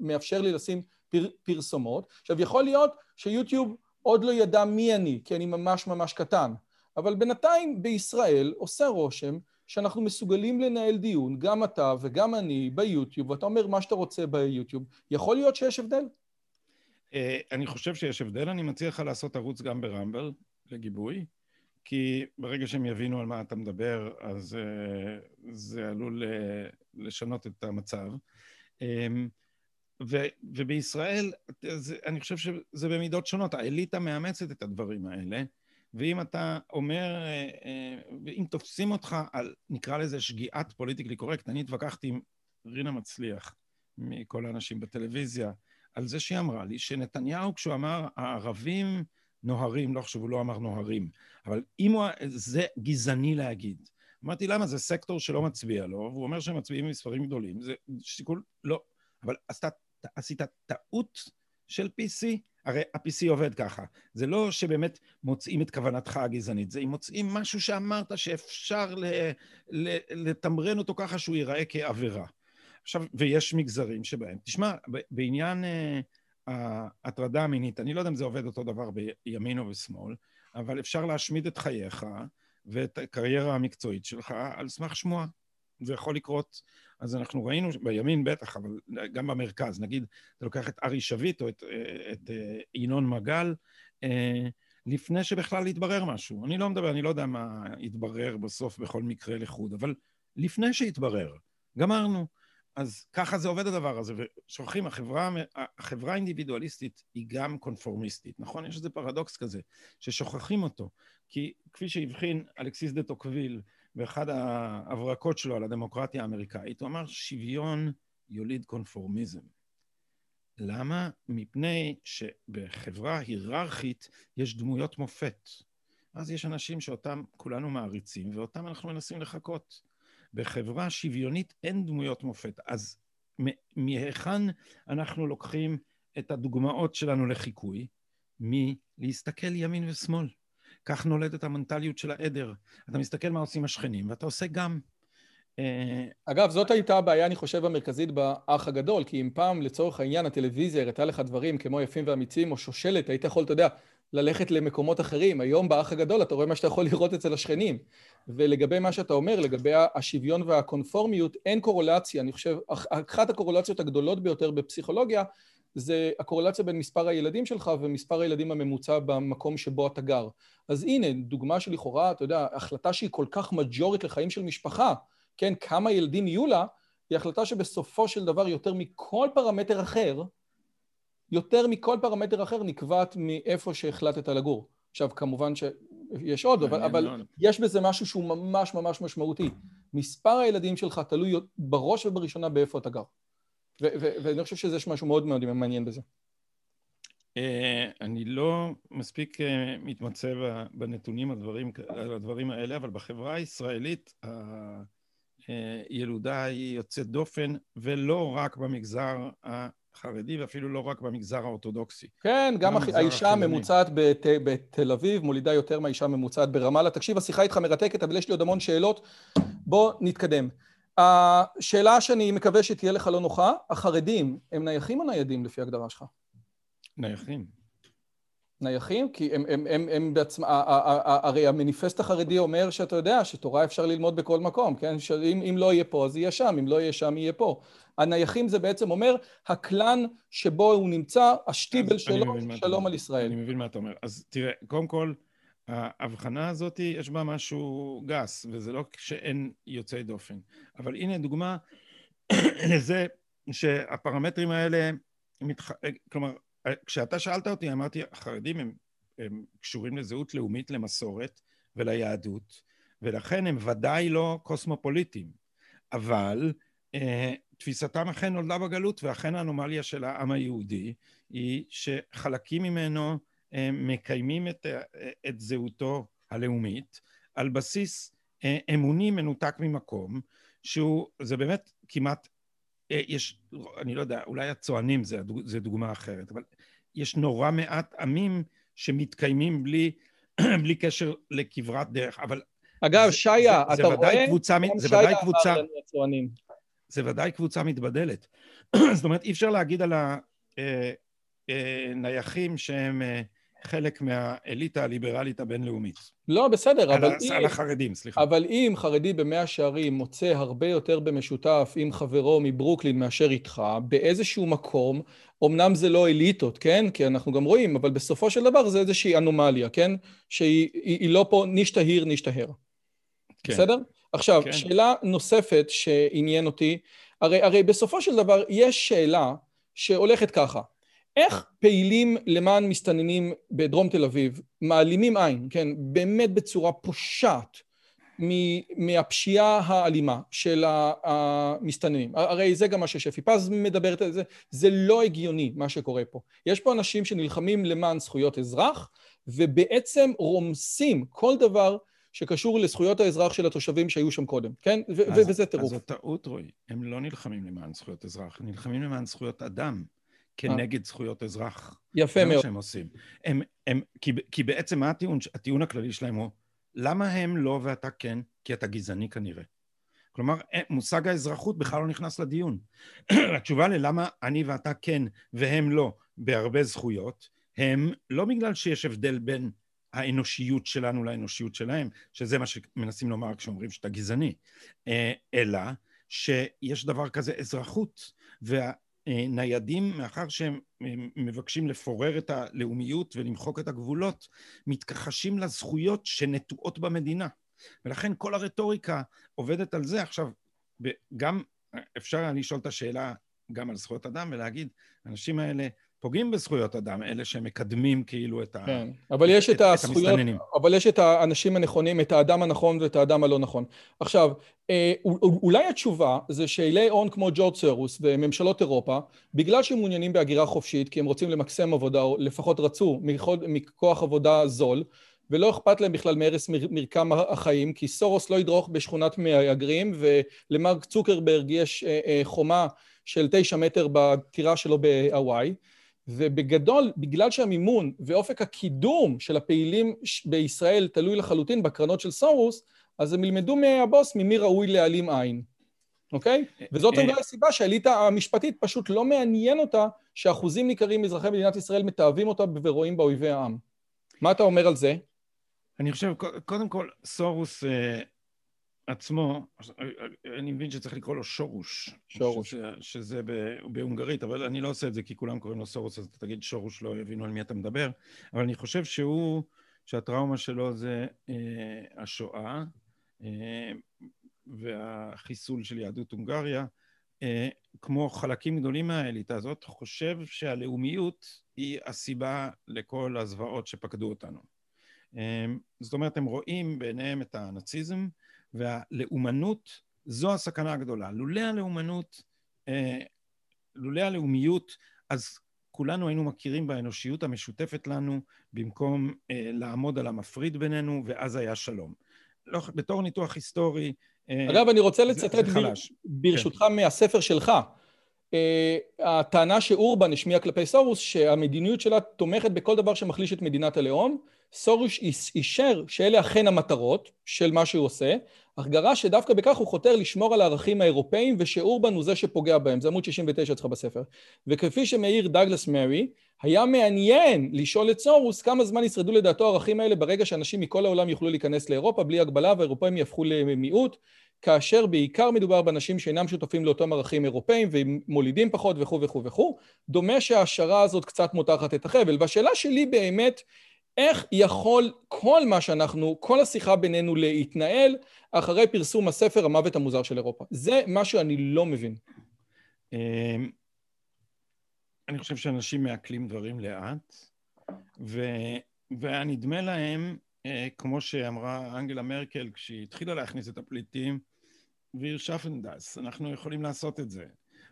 מאפשר לי לשים פר, פרסומות. עכשיו, יכול להיות שיוטיוב עוד לא ידע מי אני, כי אני ממש ממש קטן, אבל בינתיים בישראל עושה רושם שאנחנו מסוגלים לנהל דיון, גם אתה וגם אני, ביוטיוב, ואתה אומר מה שאתה רוצה ביוטיוב, יכול להיות שיש הבדל? אה, אני חושב שיש הבדל, אני מציע לך לעשות ערוץ גם ברמבל, לגיבוי, כי ברגע שהם יבינו על מה אתה מדבר, אז uh, זה עלול uh, לשנות את המצב. ו, ובישראל, זה, אני חושב שזה במידות שונות. האליטה מאמצת את הדברים האלה, ואם אתה אומר, אה, אה, ואם תופסים אותך על, נקרא לזה שגיאת פוליטיקלי קורקט, אני התווכחתי עם רינה מצליח, מכל האנשים בטלוויזיה, על זה שהיא אמרה לי שנתניהו, כשהוא אמר, הערבים נוהרים, לא חשוב, הוא לא אמר נוהרים, אבל אם הוא, זה גזעני להגיד. אמרתי, למה? זה סקטור שלא מצביע לו, והוא אומר שהם מצביעים במספרים גדולים, זה שיקול, לא. אבל עשית, עשית טעות של PC, הרי ה-PC עובד ככה. זה לא שבאמת מוצאים את כוונתך הגזענית, זה אם מוצאים משהו שאמרת שאפשר לתמרן אותו ככה שהוא ייראה כעבירה. עכשיו, ויש מגזרים שבהם, תשמע, בעניין ההטרדה uh, המינית, אני לא יודע אם זה עובד אותו דבר בימין או בשמאל, אבל אפשר להשמיד את חייך ואת הקריירה המקצועית שלך על סמך שמועה. זה יכול לקרות. אז אנחנו ראינו, בימין בטח, אבל גם במרכז, נגיד, אתה לוקח את ארי שביט או את, את אה, ינון מגל, אה, לפני שבכלל יתברר משהו. אני לא מדבר, אני לא יודע מה יתברר בסוף בכל מקרה לחוד, אבל לפני שיתברר, גמרנו. אז ככה זה עובד הדבר הזה, ושוכחים, החברה, החברה האינדיבידואליסטית היא גם קונפורמיסטית, נכון? יש איזה פרדוקס כזה, ששוכחים אותו, כי כפי שהבחין אלכסיס דה טוקוויל באחד ההברקות שלו על הדמוקרטיה האמריקאית, הוא אמר שוויון יוליד קונפורמיזם. למה? מפני שבחברה היררכית יש דמויות מופת. אז יש אנשים שאותם כולנו מעריצים, ואותם אנחנו מנסים לחקות. בחברה שוויונית אין דמויות מופת. אז מהיכן אנחנו לוקחים את הדוגמאות שלנו לחיקוי? מלהסתכל ימין ושמאל. כך נולדת המנטליות של העדר. אתה מסתכל מה עושים השכנים, ואתה עושה גם. אה, אגב, זאת הייתה הבעיה, אני חושב, המרכזית באח הגדול, כי אם פעם, לצורך העניין, הטלוויזיה הראתה לך דברים כמו יפים ואמיצים או שושלת, היית יכול, אתה יודע, ללכת למקומות אחרים. היום באח הגדול אתה רואה מה שאתה יכול לראות אצל השכנים. ולגבי מה שאתה אומר, לגבי השוויון והקונפורמיות, אין קורולציה. אני חושב, אחת הקורולציות הגדולות ביותר בפסיכולוגיה זה הקורולציה בין מספר הילדים שלך ומספר הילדים הממוצע במקום שבו אתה גר. אז הנה, דוגמה שלכאורה, אתה יודע, החלטה שהיא כל כך מג'ורית לחיים של משפחה, כן, כמה ילדים יהיו לה, היא החלטה שבסופו של דבר יותר מכל פרמטר אחר, יותר מכל פרמטר אחר נקבעת מאיפה שהחלטת לגור. עכשיו, כמובן שיש עוד, אבל, אבל יש בזה משהו שהוא ממש ממש משמעותי. מספר הילדים שלך תלוי בראש ובראשונה באיפה אתה גר. ואני חושב שיש משהו מאוד מאוד מעניין בזה. אה, אני לא מספיק אה, מתמצא בנתונים הדברים, על הדברים האלה, אבל בחברה הישראלית הילודה היא יוצאת דופן, ולא רק במגזר החרדי, ואפילו לא רק במגזר האורתודוקסי. כן, גם האישה הממוצעת בת, בתל אביב מולידה יותר מהאישה הממוצעת ברמאללה. תקשיב, השיחה איתך מרתקת, אבל יש לי עוד המון שאלות. בוא נתקדם. השאלה שאני מקווה שתהיה לך לא נוחה, החרדים הם נייחים או ניידים לפי הגדרה שלך? נייחים. נייחים? כי הם, הם, הם, הם בעצמם, הרי המניפסט החרדי אומר שאתה יודע שתורה אפשר ללמוד בכל מקום, כן? שאם אם לא יהיה פה אז יהיה שם, אם לא יהיה שם יהיה פה. הנייחים זה בעצם אומר הקלאן שבו הוא נמצא, השטיבל שלו, שלום על ישראל. אני מבין מה אתה אומר. אז תראה, קודם כל, ההבחנה הזאת, יש בה משהו גס, וזה לא שאין יוצאי דופן. אבל הנה דוגמה לזה שהפרמטרים האלה, מתח... כלומר, כשאתה שאלת אותי, אמרתי, החרדים הם, הם קשורים לזהות לאומית, למסורת וליהדות, ולכן הם ודאי לא קוסמופוליטים. אבל אה, תפיסתם אכן נולדה בגלות, ואכן האנומליה של העם היהודי היא שחלקים ממנו מקיימים את, את זהותו הלאומית על בסיס אה, אמוני מנותק ממקום, שהוא, זה באמת כמעט, אה, יש, אני לא יודע, אולי הצוענים זה, זה דוגמה אחרת, אבל יש נורא מעט עמים שמתקיימים בלי, בלי קשר לכברת דרך, אבל... אגב, שיה, אתה רואה? קבוצה, זה ודאי קבוצה... זה ודאי קבוצה מתבדלת. זאת אומרת, אי אפשר להגיד על הנייחים אה, שהם חלק מהאליטה הליברלית הבינלאומית. לא, בסדר, על אבל אם... על החרדים, סליחה. אבל אם חרדי במאה שערים מוצא הרבה יותר במשותף עם חברו מברוקלין מאשר איתך, באיזשהו מקום, אמנם זה לא אליטות, כן? כי אנחנו גם רואים, אבל בסופו של דבר זה איזושהי אנומליה, כן? שהיא היא, היא לא פה נישטהיר נישטהר. כן. בסדר? עכשיו, כן. שאלה נוספת שעניין אותי, הרי, הרי בסופו של דבר יש שאלה שהולכת ככה. איך פעילים למען מסתננים בדרום תל אביב מעלימים עין, כן, באמת בצורה פושעת מהפשיעה האלימה של המסתננים. הרי זה גם מה ששפי פז מדברת על זה, זה לא הגיוני מה שקורה פה. יש פה אנשים שנלחמים למען זכויות אזרח ובעצם רומסים כל דבר שקשור לזכויות האזרח של התושבים שהיו שם קודם, כן? אז, וזה טירוף. אז זו טעות, רועי. הם לא נלחמים למען זכויות אזרח, הם נלחמים למען זכויות אדם. כנגד אה. זכויות אזרח. יפה מאוד. זה מה שהם עושים. הם, הם, כי, כי בעצם מה הטיעון, הטיעון הכללי שלהם הוא, למה הם לא ואתה כן? כי אתה גזעני כנראה. כלומר, אה, מושג האזרחות בכלל לא נכנס לדיון. התשובה ללמה אני ואתה כן והם לא בהרבה זכויות, הם לא בגלל שיש הבדל בין האנושיות שלנו לאנושיות שלהם, שזה מה שמנסים לומר כשאומרים שאתה גזעני, אה, אלא שיש דבר כזה אזרחות, וה, ניידים, מאחר שהם מבקשים לפורר את הלאומיות ולמחוק את הגבולות, מתכחשים לזכויות שנטועות במדינה. ולכן כל הרטוריקה עובדת על זה. עכשיו, גם אפשר לשאול את השאלה גם על זכויות אדם ולהגיד, האנשים האלה פוגעים בזכויות אדם, אלה שמקדמים כאילו את, כן. ה... אבל יש את, את הזכויות, המסתננים. אבל יש את האנשים הנכונים, את האדם הנכון ואת האדם הלא נכון. עכשיו, אה, אולי התשובה זה שאילי הון כמו ג'ורג' סרוס וממשלות אירופה, בגלל שהם מעוניינים בהגירה חופשית, כי הם רוצים למקסם עבודה, או לפחות רצו, מכוח עבודה זול, ולא אכפת להם בכלל מהרס מרקם החיים, כי סורוס לא ידרוך בשכונת מהגרים, ולמרק צוקרברג יש אה, אה, חומה של תשע מטר בטירה שלו בהוואי, ובגדול, בגלל שהמימון ואופק הקידום של הפעילים בישראל תלוי לחלוטין בקרנות של סורוס, אז הם ילמדו מהבוס ממי ראוי להעלים עין, אוקיי? וזאת אולי הסיבה שהאליטה המשפטית פשוט לא מעניין אותה שאחוזים ניכרים מאזרחי מדינת ישראל מתעבים אותה ורואים באויבי העם. מה אתה אומר על זה? אני חושב, קודם כל, סורוס אה, עצמו, אני מבין שצריך לקרוא לו שורוש. שורוש. שזה, שזה בהונגרית, אבל אני לא עושה את זה כי כולם קוראים לו סורוס, אז תגיד שורוש, לא יבינו על מי אתה מדבר. אבל אני חושב שהוא, שהטראומה שלו זה אה, השואה אה, והחיסול של יהדות הונגריה. אה, כמו חלקים גדולים מהאליטה הזאת, חושב שהלאומיות היא הסיבה לכל הזוועות שפקדו אותנו. אה, זאת אומרת, הם רואים בעיניהם את הנאציזם, והלאומנות זו הסכנה הגדולה. לולא הלאומנות, אה, לולא הלאומיות, אז כולנו היינו מכירים באנושיות המשותפת לנו במקום אה, לעמוד על המפריד בינינו, ואז היה שלום. לא, בתור ניתוח היסטורי, אה, אגב, אני רוצה לצטט ברשותך כן. מהספר שלך. Uh, הטענה שאורבן השמיע כלפי סורוס, שהמדיניות שלה תומכת בכל דבר שמחליש את מדינת הלאום, סורוש אישר שאלה אכן המטרות של מה שהוא עושה, אך גרש שדווקא בכך הוא חותר לשמור על הערכים האירופאים ושאורבן הוא זה שפוגע בהם, זה עמוד 69 אצלך בספר. וכפי שמעיר דאגלס מרי, היה מעניין לשאול את סורוס כמה זמן ישרדו לדעתו הערכים האלה ברגע שאנשים מכל העולם יוכלו להיכנס לאירופה בלי הגבלה והאירופאים יהפכו למיעוט, כאשר בעיקר מדובר באנשים שאינם שותפים לאותם ערכים אירופאים ומולידים פחות וכו' וכו' וכו'. דומה שההשערה הזאת קצת מותחת את החבל. והשאלה שלי באמת, איך יכול כל מה שאנחנו, כל השיחה בינינו להתנהל אחרי פרסום הספר המוות המוזר של אירופה? זה מה שאני לא מבין. אמ, אני חושב שאנשים מעכלים דברים לאט, ו... והנדמה להם, אה, כמו שאמרה אנגלה מרקל כשהיא התחילה להכניס את הפליטים, ויר שפנדס, אנחנו יכולים לעשות את זה.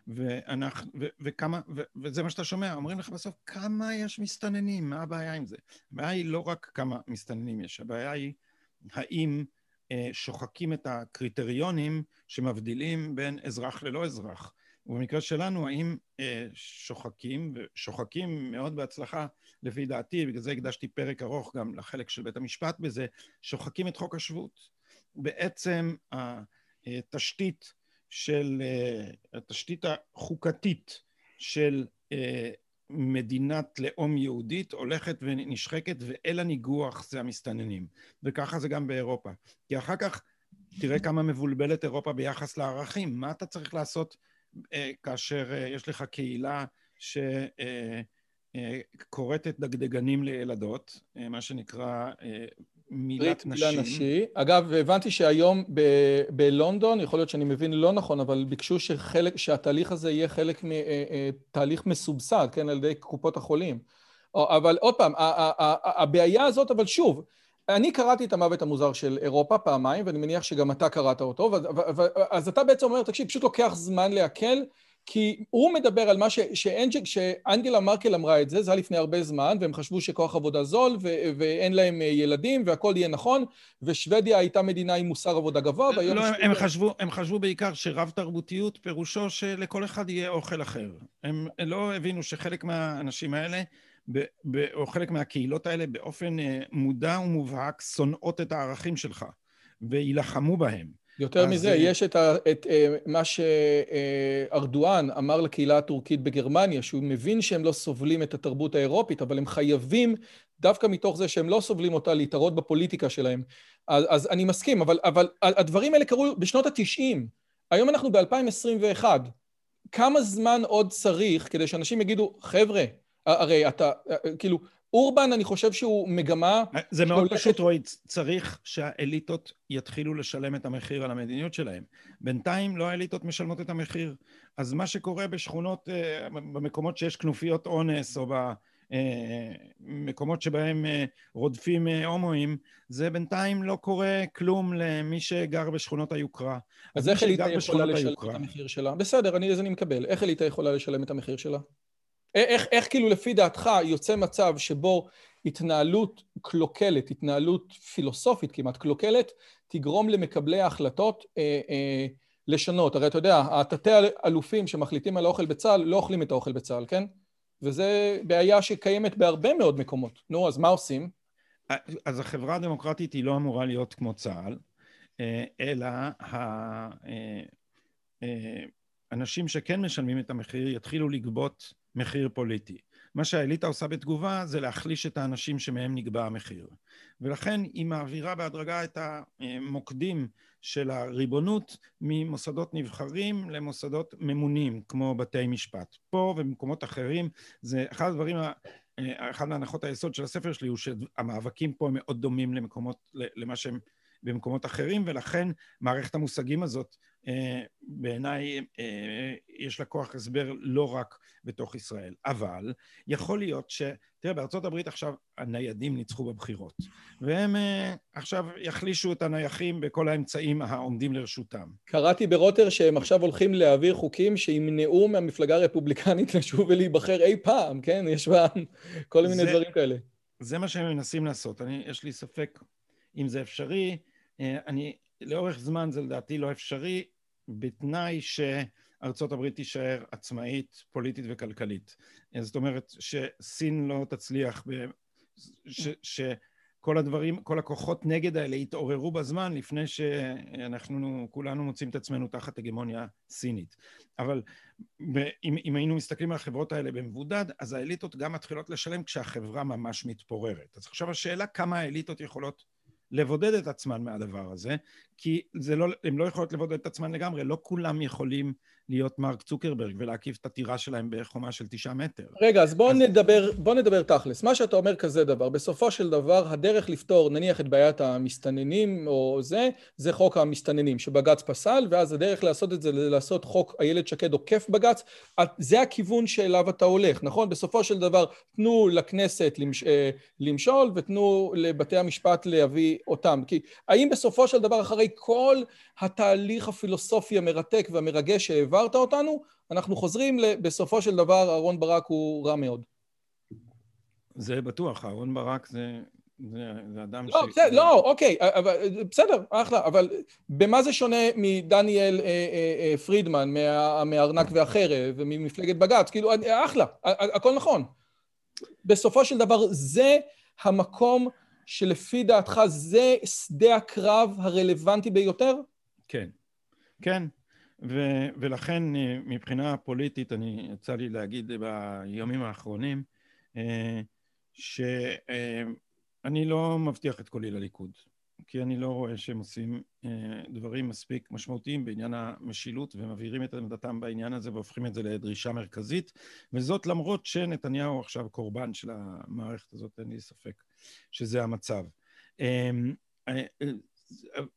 ואנחנו, ו, וכמה, ו, וזה מה שאתה שומע, אומרים לך בסוף, כמה יש מסתננים, מה הבעיה עם זה? הבעיה היא לא רק כמה מסתננים יש, הבעיה היא האם אה, שוחקים את הקריטריונים שמבדילים בין אזרח ללא אזרח. ובמקרה שלנו, האם אה, שוחקים, ושוחקים מאוד בהצלחה, לפי דעתי, בגלל זה הקדשתי פרק ארוך גם לחלק של בית המשפט בזה, שוחקים את חוק השבות. בעצם התשתית של, אה, התשתית החוקתית של אה, מדינת לאום יהודית הולכת ונשחקת ואל הניגוח זה המסתננים. וככה זה גם באירופה. כי אחר כך תראה כמה מבולבלת אירופה ביחס לערכים. מה אתה צריך לעשות אה, כאשר יש לך קהילה שכורתת דגדגנים לילדות מה שנקרא מילת נשים. נשי. אגב, הבנתי שהיום ב- בלונדון, יכול להיות שאני מבין לא נכון, אבל ביקשו שחלק, שהתהליך הזה יהיה חלק מתהליך אה, אה, מסובסד, כן, על ידי קופות החולים. אבל עוד פעם, הבעיה הזאת, אבל שוב, אני קראתי את המוות המוזר של אירופה פעמיים, ואני מניח שגם אתה קראת אותו, אז אתה בעצם אומר, תקשיב, פשוט לוקח זמן לעכל, כי הוא מדבר על מה ש, שאנג'ק, שאנגלה מרקל אמרה את זה, זה היה לפני הרבה זמן, והם חשבו שכוח עבודה זול, ו, ואין להם אה, ילדים, והכל יהיה נכון, ושוודיה הייתה מדינה עם מוסר עבודה גבוה, והיום... לא, הם, חשבו, הם חשבו בעיקר שרב תרבותיות פירושו שלכל אחד יהיה אוכל אחר. הם לא הבינו שחלק מהאנשים האלה, ב, ב, או חלק מהקהילות האלה, באופן אה, מודע ומובהק, שונאות את הערכים שלך, ויילחמו בהם. יותר מזה, זה... יש את, ה, את אה, מה שארדואן אמר לקהילה הטורקית בגרמניה, שהוא מבין שהם לא סובלים את התרבות האירופית, אבל הם חייבים, דווקא מתוך זה שהם לא סובלים אותה, להתערות בפוליטיקה שלהם. אז, אז אני מסכים, אבל, אבל הדברים האלה קרו בשנות ה-90. היום אנחנו ב-2021. כמה זמן עוד צריך כדי שאנשים יגידו, חבר'ה, הרי אתה, כאילו, אורבן, אני חושב שהוא מגמה... זה מאוד שהולכת... פשוט, רועי, צריך שהאליטות יתחילו לשלם את המחיר על המדיניות שלהם. בינתיים לא האליטות משלמות את המחיר. אז מה שקורה בשכונות, אה, במקומות שיש כנופיות אונס, או במקומות שבהם אה, רודפים אה, הומואים, זה בינתיים לא קורה כלום למי שגר בשכונות היוקרה. אז איך אליטה יכולה לשלם היוקרה... את המחיר שלה? בסדר, אני, אז אני מקבל. איך אליטה יכולה לשלם את המחיר שלה? איך, איך כאילו לפי דעתך יוצא מצב שבו התנהלות קלוקלת, התנהלות פילוסופית כמעט קלוקלת, תגרום למקבלי ההחלטות אה, אה, לשנות. הרי אתה יודע, התתי אלופים שמחליטים על האוכל בצה"ל לא אוכלים את האוכל בצה"ל, כן? וזה בעיה שקיימת בהרבה מאוד מקומות. נו, אז מה עושים? אז החברה הדמוקרטית היא לא אמורה להיות כמו צה"ל, אה, אלא האנשים אה, אה, שכן משלמים את המחיר יתחילו לגבות מחיר פוליטי. מה שהאליטה עושה בתגובה זה להחליש את האנשים שמהם נקבע המחיר. ולכן היא מעבירה בהדרגה את המוקדים של הריבונות ממוסדות נבחרים למוסדות ממונים, כמו בתי משפט. פה ובמקומות אחרים, זה אחד הדברים, אחת מהנחות היסוד של הספר שלי הוא שהמאבקים פה הם מאוד דומים למקומות, למה שהם במקומות אחרים, ולכן מערכת המושגים הזאת בעיניי אה, יש לה כוח הסבר לא רק בתוך ישראל. אבל יכול להיות ש... תראה, בארצות הברית עכשיו הניידים ניצחו בבחירות, והם אה, עכשיו יחלישו את הנייחים בכל האמצעים העומדים לרשותם. קראתי ברוטר שהם עכשיו הולכים להעביר חוקים שימנעו מהמפלגה הרפובליקנית לשוב ולהיבחר אי פעם, כן? יש בה כל מיני זה, דברים כאלה. זה מה שהם מנסים לעשות. אני, יש לי ספק אם זה אפשרי. אני לאורך זמן זה לדעתי לא אפשרי, בתנאי שארצות הברית תישאר עצמאית פוליטית וכלכלית. זאת אומרת שסין לא תצליח, ב... ש... שכל הדברים, כל הכוחות נגד האלה יתעוררו בזמן לפני שאנחנו כולנו מוצאים את עצמנו תחת הגמוניה סינית. אבל ב... אם, אם היינו מסתכלים על החברות האלה במבודד, אז האליטות גם מתחילות לשלם כשהחברה ממש מתפוררת. אז עכשיו השאלה כמה האליטות יכולות לבודד את עצמן מהדבר הזה, כי זה לא, הן לא יכולות לבודד את עצמן לגמרי, לא כולם יכולים להיות מרק צוקרברג ולהקיף את הטירה שלהם בחומה של תשעה מטר. רגע, אז בואו אז... נדבר, בוא נדבר תכלס. מה שאתה אומר כזה דבר, בסופו של דבר הדרך לפתור נניח את בעיית המסתננים או זה, זה חוק המסתננים שבג"ץ פסל, ואז הדרך לעשות את זה לעשות חוק איילת שקד עוקף בג"ץ, זה הכיוון שאליו אתה הולך, נכון? בסופו של דבר תנו לכנסת למש... אה, למשול ותנו לבתי המשפט להביא אותם. כי האם בסופו של דבר אחרי כל התהליך הפילוסופי המרתק והמרגש שהעברת אותנו, אנחנו חוזרים בסופו של דבר אהרון ברק הוא רע מאוד. זה בטוח, אהרון ברק זה, זה, זה אדם לא, ש... זה, לא, אוקיי, אבל, בסדר, אחלה, אבל במה זה שונה מדניאל אה, אה, אה, פרידמן, מה, מהארנק והחרב וממפלגת בג"ץ? כאילו, אחלה, הכל נכון. בסופו של דבר זה המקום שלפי דעתך זה שדה הקרב הרלוונטי ביותר? כן, כן. ו- ולכן אה, מבחינה פוליטית, אני יצא לי להגיד בימים האחרונים, אה, שאני לא מבטיח את קולי לליכוד, כי אני לא רואה שהם עושים אה, דברים מספיק משמעותיים בעניין המשילות ומבהירים את עמדתם בעניין הזה והופכים את זה לדרישה מרכזית, וזאת למרות שנתניהו עכשיו קורבן של המערכת הזאת, אין לי ספק שזה המצב.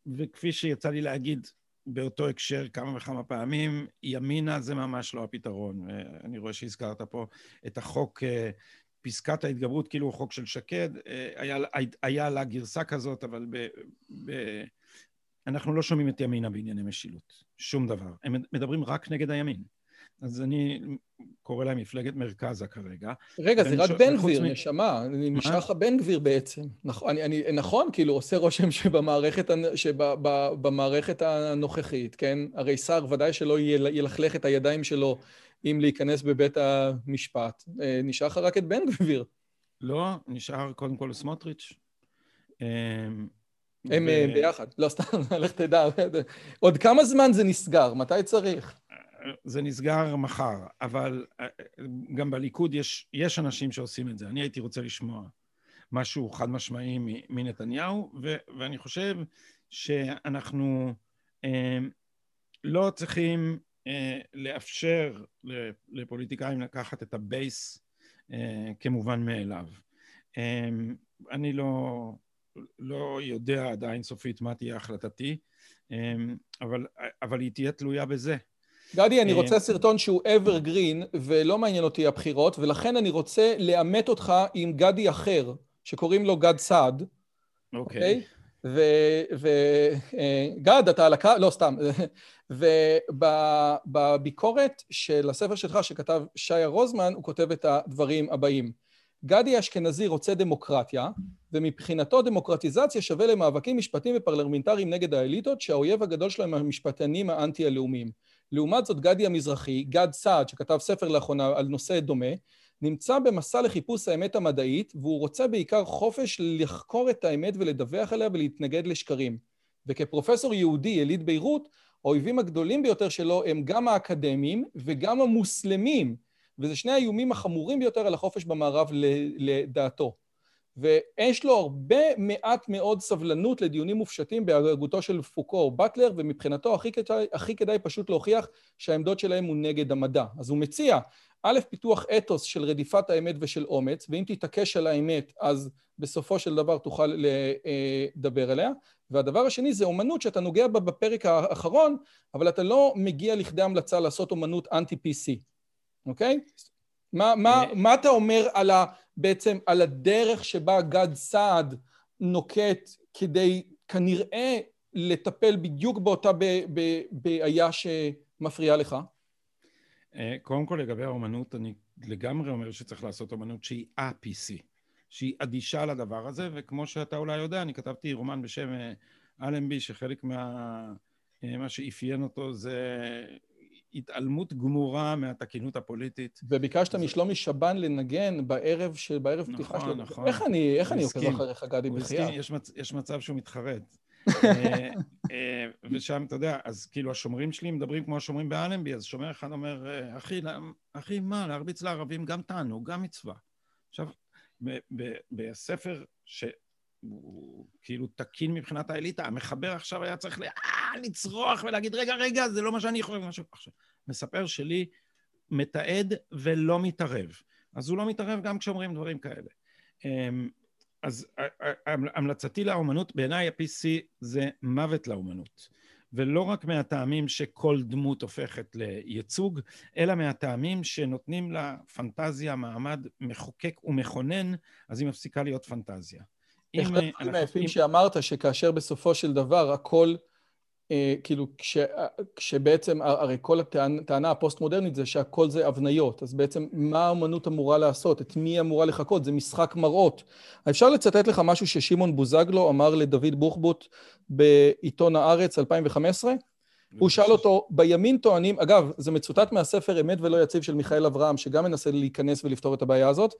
וכפי שיצא לי להגיד באותו הקשר כמה וכמה פעמים, ימינה זה ממש לא הפתרון. אני רואה שהזכרת פה את החוק, אה, פסקת ההתגברות, כאילו הוא חוק של שקד, אה, היה, היה לה גרסה כזאת, אבל ב, ב, אנחנו לא שומעים את ימינה בענייני משילות, שום דבר. הם מדברים רק נגד הימין. אז אני קורא להם מפלגת מרקזה כרגע. רגע, זה רק בן גביר. נשמה, נשאר לך בן גביר בעצם. נכון, אני, אני, נכון, כאילו, עושה רושם שבמערכת, שבמערכת הנוכחית, כן? הרי שר ודאי שלא ילכלך את הידיים שלו אם להיכנס בבית המשפט. אה, נשאר לך רק את בן גביר. לא, נשאר קודם כל סמוטריץ'. אמ, הם ו... אה, ביחד, לא סתם, לך תדע. עוד כמה זמן זה נסגר? מתי צריך? זה נסגר מחר, אבל אה, גם בליכוד יש, יש אנשים שעושים את זה. אני הייתי רוצה לשמוע משהו חד משמעי מנתניהו, ו, ואני חושב שאנחנו אה, לא צריכים אה, לאפשר לפוליטיקאים לקחת את הבייס אה, כמובן מאליו. אמ, אני לא, לא יודע עדיין סופית מה תהיה החלטתי, אמ, אבל, אבל היא תהיה תלויה בזה. גדי, אני רוצה סרטון שהוא evergreen ולא מעניין אותי הבחירות, ולכן אני רוצה לאמת אותך עם גדי אחר, שקוראים לו גד סעד. אוקיי. Okay. וגד, אה, אתה על הקו? לא, סתם. ובביקורת של הספר שלך שכתב שיה רוזמן, הוא כותב את הדברים הבאים. גדי אשכנזי רוצה דמוקרטיה, ומבחינתו דמוקרטיזציה שווה למאבקים משפטיים ופרלמנטריים נגד האליטות, שהאויב הגדול שלהם המשפטנים האנטי-הלאומיים. לעומת זאת, גדי המזרחי, גד סעד, שכתב ספר לאחרונה על נושא דומה, נמצא במסע לחיפוש האמת המדעית, והוא רוצה בעיקר חופש לחקור את האמת ולדווח עליה ולהתנגד לשקרים. וכפרופסור יהודי יליד ביירות, האויבים הגדולים ביותר שלו הם גם האקדמיים וגם המוסלמים, וזה שני האיומים החמורים ביותר על החופש במערב לדעתו. ויש לו הרבה מעט מאוד סבלנות לדיונים מופשטים בהגותו של פוקו או באטלר, ומבחינתו הכי כדאי, הכי כדאי פשוט להוכיח שהעמדות שלהם הוא נגד המדע. אז הוא מציע, א', פיתוח אתוס של רדיפת האמת ושל אומץ, ואם תתעקש על האמת, אז בסופו של דבר תוכל לדבר עליה. והדבר השני זה אומנות שאתה נוגע בה בפרק האחרון, אבל אתה לא מגיע לכדי המלצה לעשות אומנות אנטי-PC, אוקיי? מה, מה, אה. מה אתה אומר על ה, בעצם על הדרך שבה גד סעד נוקט כדי כנראה לטפל בדיוק באותה בעיה שמפריעה לך? אה, קודם כל לגבי האומנות, אני לגמרי אומר שצריך לעשות אומנות שהיא א-PC, שהיא אדישה לדבר הזה, וכמו שאתה אולי יודע, אני כתבתי רומן בשם אה, אלנבי, שחלק מה... מה שאפיין אותו זה התעלמות גמורה מהתקינות הפוליטית. וביקשת משלומי שבן לנגן בערב של, בערב נכון, פתיחה שלו. נכון. איך אני, איך אני עוקב אחריך, גדי, בחייאת? יש, מצ, יש מצב שהוא מתחרט. אה, אה, ושם, אתה יודע, אז כאילו השומרים שלי מדברים כמו השומרים באלנבי, אז שומר אחד אומר, אה, אחי, אחי, מה, להרביץ לערבים גם תענוג, גם מצווה. עכשיו, בספר ש... הוא כאילו תקין מבחינת האליטה, המחבר עכשיו היה צריך ל... לצרוח ולהגיד, רגע, רגע, זה לא מה שאני יכול... משהו... עכשיו, מספר שלי מתעד ולא מתערב. אז הוא לא מתערב גם כשאומרים דברים כאלה. אמ, אז המלצתי לאומנות, בעיניי ה-PC זה מוות לאומנות. ולא רק מהטעמים שכל דמות הופכת לייצוג, אלא מהטעמים שנותנים לפנטזיה מעמד מחוקק ומכונן, אז היא מפסיקה להיות פנטזיה. איך הדברים היפים שאמרת, שכאשר בסופו של דבר הכל, אה, כאילו, כש, כשבעצם, הרי כל הטענה הפוסט-מודרנית זה שהכל זה הבניות, אז בעצם מה האמנות אמורה לעשות? את מי היא אמורה לחכות? זה משחק מראות. אפשר לצטט לך משהו ששמעון בוזגלו אמר לדוד בוחבוט בעיתון הארץ 2015? הוא שאל אותו, בימין טוענים, אגב, זה מצוטט מהספר אמת ולא יציב של מיכאל אברהם, שגם מנסה להיכנס ולפתור את הבעיה הזאת.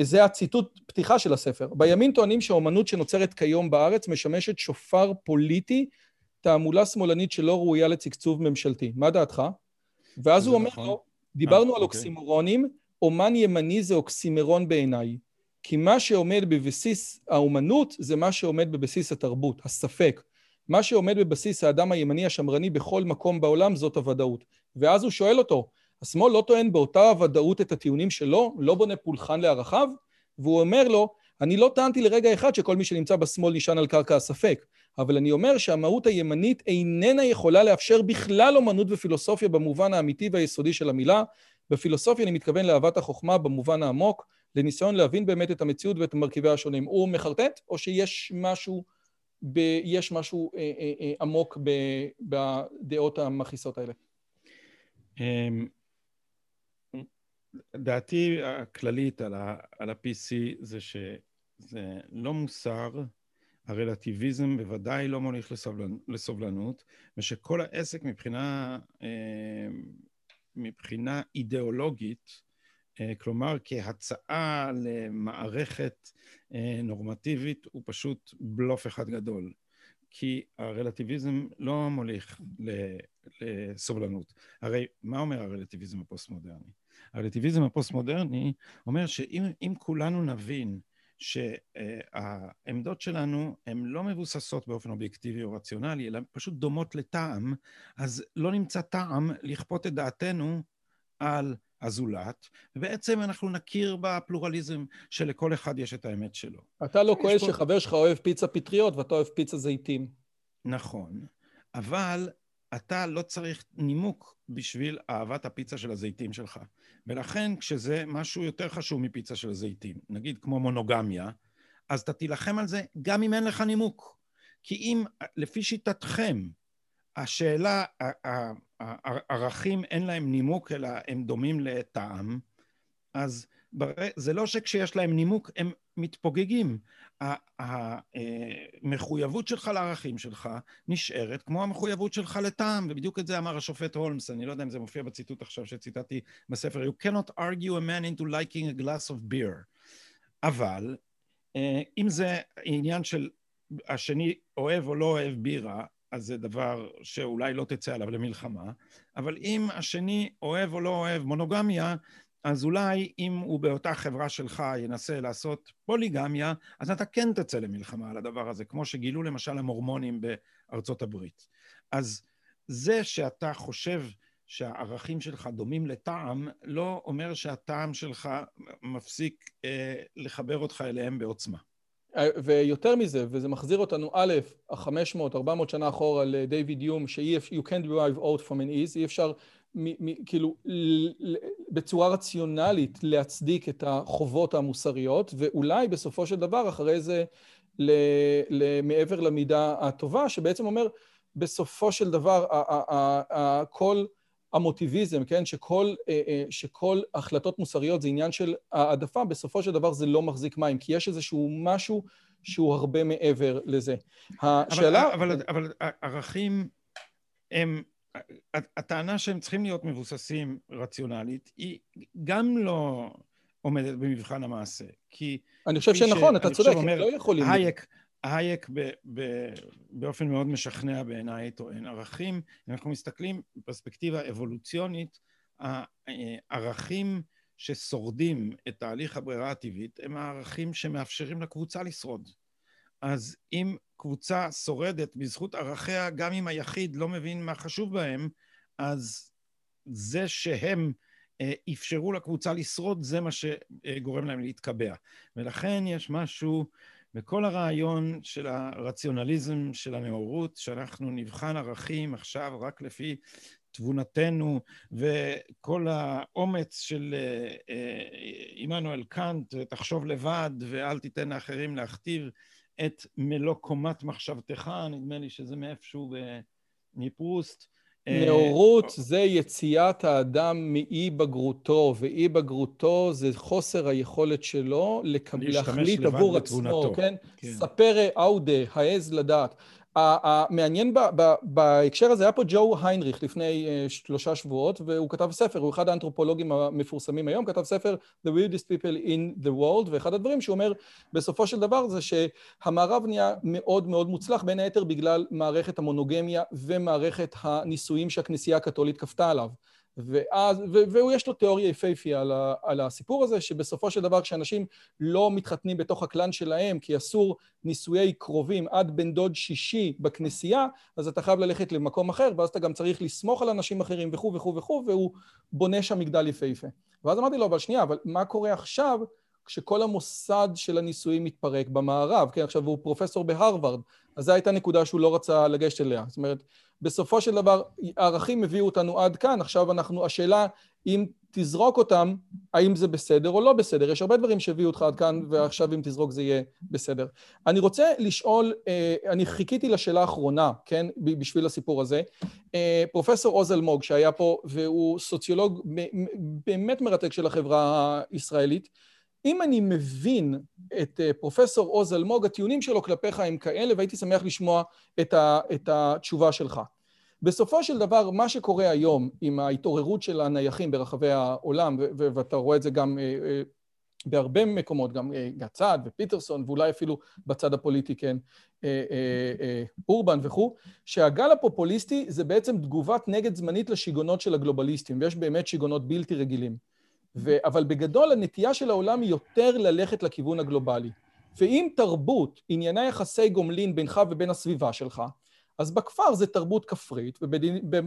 זה הציטוט פתיחה של הספר. בימין טוענים שהאומנות שנוצרת כיום בארץ משמשת שופר פוליטי, תעמולה שמאלנית שלא ראויה לצקצוב ממשלתי. מה דעתך? ואז הוא אומר נכון. לו, דיברנו 아, על אוקיי. אוקסימורונים, אומן ימני זה אוקסימרון בעיניי. כי מה שעומד בבסיס האומנות זה מה שעומד בבסיס התרבות, הספק. מה שעומד בבסיס האדם הימני השמרני בכל מקום בעולם זאת הוודאות. ואז הוא שואל אותו, השמאל לא טוען באותה ודאות את הטיעונים שלו, לא בונה פולחן לערכיו, והוא אומר לו, אני לא טענתי לרגע אחד שכל מי שנמצא בשמאל נשען על קרקע הספק, אבל אני אומר שהמהות הימנית איננה יכולה לאפשר בכלל אומנות ופילוסופיה במובן האמיתי והיסודי של המילה. בפילוסופיה אני מתכוון לאהבת החוכמה במובן העמוק, לניסיון להבין באמת את המציאות ואת מרכיבי השונים. הוא מחרטט, או שיש משהו, ב, יש משהו אה, אה, אה, עמוק ב, בדעות המכעיסות האלה? אמ, דעתי הכללית על ה-PC זה שזה לא מוסר, הרלטיביזם בוודאי לא מוליך לסובלנ, לסובלנות, ושכל העסק מבחינה, אה, מבחינה אידיאולוגית, אה, כלומר כהצעה למערכת אה, נורמטיבית, הוא פשוט בלוף אחד גדול. כי הרלטיביזם לא מוליך לסובלנות. הרי מה אומר הרלטיביזם הפוסט-מודרני? הרלטיביזם הפוסט-מודרני אומר שאם כולנו נבין שהעמדות שלנו הן לא מבוססות באופן אובייקטיבי או רציונלי, אלא פשוט דומות לטעם, אז לא נמצא טעם לכפות את דעתנו על הזולת, ובעצם אנחנו נכיר בפלורליזם שלכל אחד יש את האמת שלו. אתה לא כועס שחבר שלך אוהב פיצה פטריות ואתה אוהב פיצה זיתים. נכון, אבל אתה לא צריך נימוק בשביל אהבת הפיצה של הזיתים שלך. ולכן כשזה משהו יותר חשוב מפיצה של הזיתים, נגיד כמו מונוגמיה, אז אתה תילחם על זה גם אם אין לך נימוק. כי אם, לפי שיטתכם, השאלה, הערכים אין להם נימוק אלא הם דומים לטעם, אז זה לא שכשיש להם נימוק הם מתפוגגים. המחויבות שלך לערכים שלך נשארת כמו המחויבות שלך לטעם, ובדיוק את זה אמר השופט הולמס, אני לא יודע אם זה מופיע בציטוט עכשיו שציטטתי בספר, You cannot argue a man into liking a glass of beer. אבל אה, אם זה עניין של השני אוהב או לא אוהב בירה, אז זה דבר שאולי לא תצא עליו למלחמה, אבל אם השני אוהב או לא אוהב מונוגמיה, אז אולי אם הוא באותה חברה שלך ינסה לעשות פוליגמיה, אז אתה כן תצא למלחמה על הדבר הזה, כמו שגילו למשל המורמונים בארצות הברית. אז זה שאתה חושב שהערכים שלך דומים לטעם, לא אומר שהטעם שלך מפסיק אה, לחבר אותך אליהם בעוצמה. אה, ויותר מזה, וזה מחזיר אותנו, א', החמש מאות, ארבע מאות שנה אחורה לדיוויד יום, ש-you can't derive out from an ease, אי אפשר מ, מ, כאילו בצורה רציונלית להצדיק את החובות המוסריות, ואולי בסופו של דבר אחרי זה מעבר למידה הטובה, שבעצם אומר בסופו של דבר כל המוטיביזם, כן, שכל, אה, אה, שכל החלטות מוסריות זה עניין של העדפה, בסופו של דבר זה לא מחזיק מים, כי יש איזשהו משהו שהוא הרבה מעבר לזה. השאלה... אבל, אבל, אבל ערכים הם הטענה שהם צריכים להיות מבוססים רציונלית היא גם לא עומדת במבחן המעשה, כי... אני חושב שנכון, אתה צודק, הם לא יכולים... הייק, הייק ב, ב, באופן מאוד משכנע בעיניי טוען ערכים, אם אנחנו מסתכלים בפרספקטיבה אבולוציונית, הערכים ששורדים את תהליך הברירה הטבעית הם הערכים שמאפשרים לקבוצה לשרוד. אז אם קבוצה שורדת בזכות ערכיה, גם אם היחיד לא מבין מה חשוב בהם, אז זה שהם אה, אפשרו לקבוצה לשרוד, זה מה שגורם להם להתקבע. ולכן יש משהו בכל הרעיון של הרציונליזם של הנאורות, שאנחנו נבחן ערכים עכשיו רק לפי תבונתנו, וכל האומץ של אה, אה, עמנואל קאנט, תחשוב לבד ואל תיתן לאחרים להכתיב, את מלוא קומת מחשבתך, נדמה לי שזה מאיפשהו מפרוסט. אה, נאורות זה יציאת האדם מאי בגרותו, ואי בגרותו זה חוסר היכולת שלו להחליט עבור עצמו, כן? כן. ספר אאודה, העז לדעת. המעניין בהקשר הזה, היה פה ג'ו היינריך לפני אה, שלושה שבועות, והוא כתב ספר, הוא אחד האנתרופולוגים המפורסמים היום, כתב ספר The weirdest people in the world, ואחד הדברים שהוא אומר בסופו של דבר זה שהמערב נהיה מאוד מאוד מוצלח, בין היתר בגלל מערכת המונוגמיה ומערכת הנישואים שהכנסייה הקתולית כפתה עליו. ואז, ויש לו תיאוריה יפהפייה על, על הסיפור הזה, שבסופו של דבר כשאנשים לא מתחתנים בתוך הקלאן שלהם, כי אסור נישואי קרובים עד בן דוד שישי בכנסייה, אז אתה חייב ללכת למקום אחר, ואז אתה גם צריך לסמוך על אנשים אחרים וכו' וכו' וכו', והוא בונה שם מגדל יפהפה. ואז אמרתי לו, אבל שנייה, אבל מה קורה עכשיו כשכל המוסד של הנישואים מתפרק במערב? כן, עכשיו הוא פרופסור בהרווארד, אז זו הייתה נקודה שהוא לא רצה לגשת אליה. זאת אומרת, בסופו של דבר, הערכים הביאו אותנו עד כאן, עכשיו אנחנו, השאלה אם תזרוק אותם, האם זה בסדר או לא בסדר. יש הרבה דברים שהביאו אותך עד כאן, ועכשיו אם תזרוק זה יהיה בסדר. אני רוצה לשאול, אה, אני חיכיתי לשאלה האחרונה, כן, בשביל הסיפור הזה. אה, פרופסור עוז אלמוג, שהיה פה, והוא סוציולוג באמת מרתק של החברה הישראלית, אם אני מבין את אה, פרופסור עוז אלמוג, הטיעונים שלו כלפיך הם כאלה, והייתי שמח לשמוע את, ה, את התשובה שלך. בסופו של דבר, מה שקורה היום עם ההתעוררות של הנייחים ברחבי העולם, ואתה רואה את זה גם אה, אה, בהרבה מקומות, גם גצ"ד ופיטרסון, ואולי אפילו בצד הפוליטי, כן, אורבן וכו', שהגל הפופוליסטי זה בעצם תגובת נגד זמנית לשיגעונות של הגלובליסטים, ויש באמת שיגעונות בלתי רגילים. ו... אבל בגדול הנטייה של העולם היא יותר ללכת לכיוון הגלובלי. ואם תרבות עניינה יחסי גומלין בינך ובין הסביבה שלך, אז בכפר זה תרבות כפרית,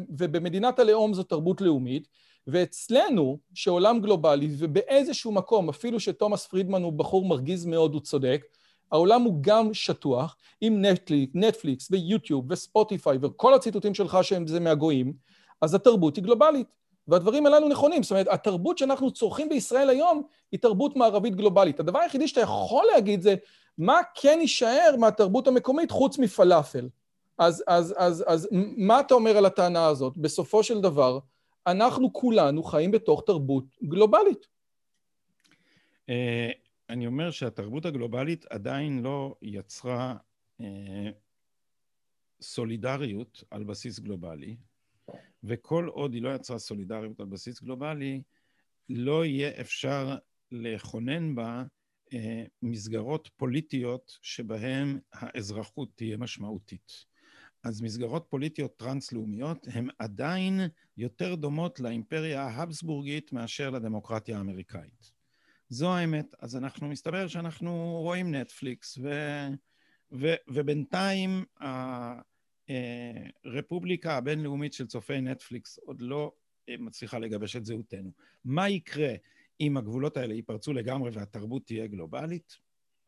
ובמדינת הלאום זו תרבות לאומית, ואצלנו, שעולם גלובלי, ובאיזשהו מקום, אפילו שתומאס פרידמן הוא בחור מרגיז מאוד, הוא צודק, העולם הוא גם שטוח, עם נטפליקס ויוטיוב וספוטיפיי וכל הציטוטים שלך שהם זה מהגויים, אז התרבות היא גלובלית. והדברים הללו נכונים. זאת אומרת, התרבות שאנחנו צורכים בישראל היום היא תרבות מערבית גלובלית. הדבר היחידי שאתה יכול להגיד זה, מה כן יישאר מהתרבות המקומית חוץ מפלאפל? אז, אז, אז, אז מה אתה אומר על הטענה הזאת? בסופו של דבר, אנחנו כולנו חיים בתוך תרבות גלובלית. אה, אני אומר שהתרבות הגלובלית עדיין לא יצרה אה, סולידריות על בסיס גלובלי, וכל עוד היא לא יצרה סולידריות על בסיס גלובלי, לא יהיה אפשר לכונן בה אה, מסגרות פוליטיות שבהן האזרחות תהיה משמעותית. אז מסגרות פוליטיות טרנס-לאומיות הן עדיין יותר דומות לאימפריה ההבסבורגית מאשר לדמוקרטיה האמריקאית. זו האמת. אז אנחנו, מסתבר שאנחנו רואים נטפליקס, ו, ו, ובינתיים הרפובליקה הבינלאומית של צופי נטפליקס עוד לא אה, מצליחה לגבש את זהותנו. מה יקרה אם הגבולות האלה ייפרצו לגמרי והתרבות תהיה גלובלית?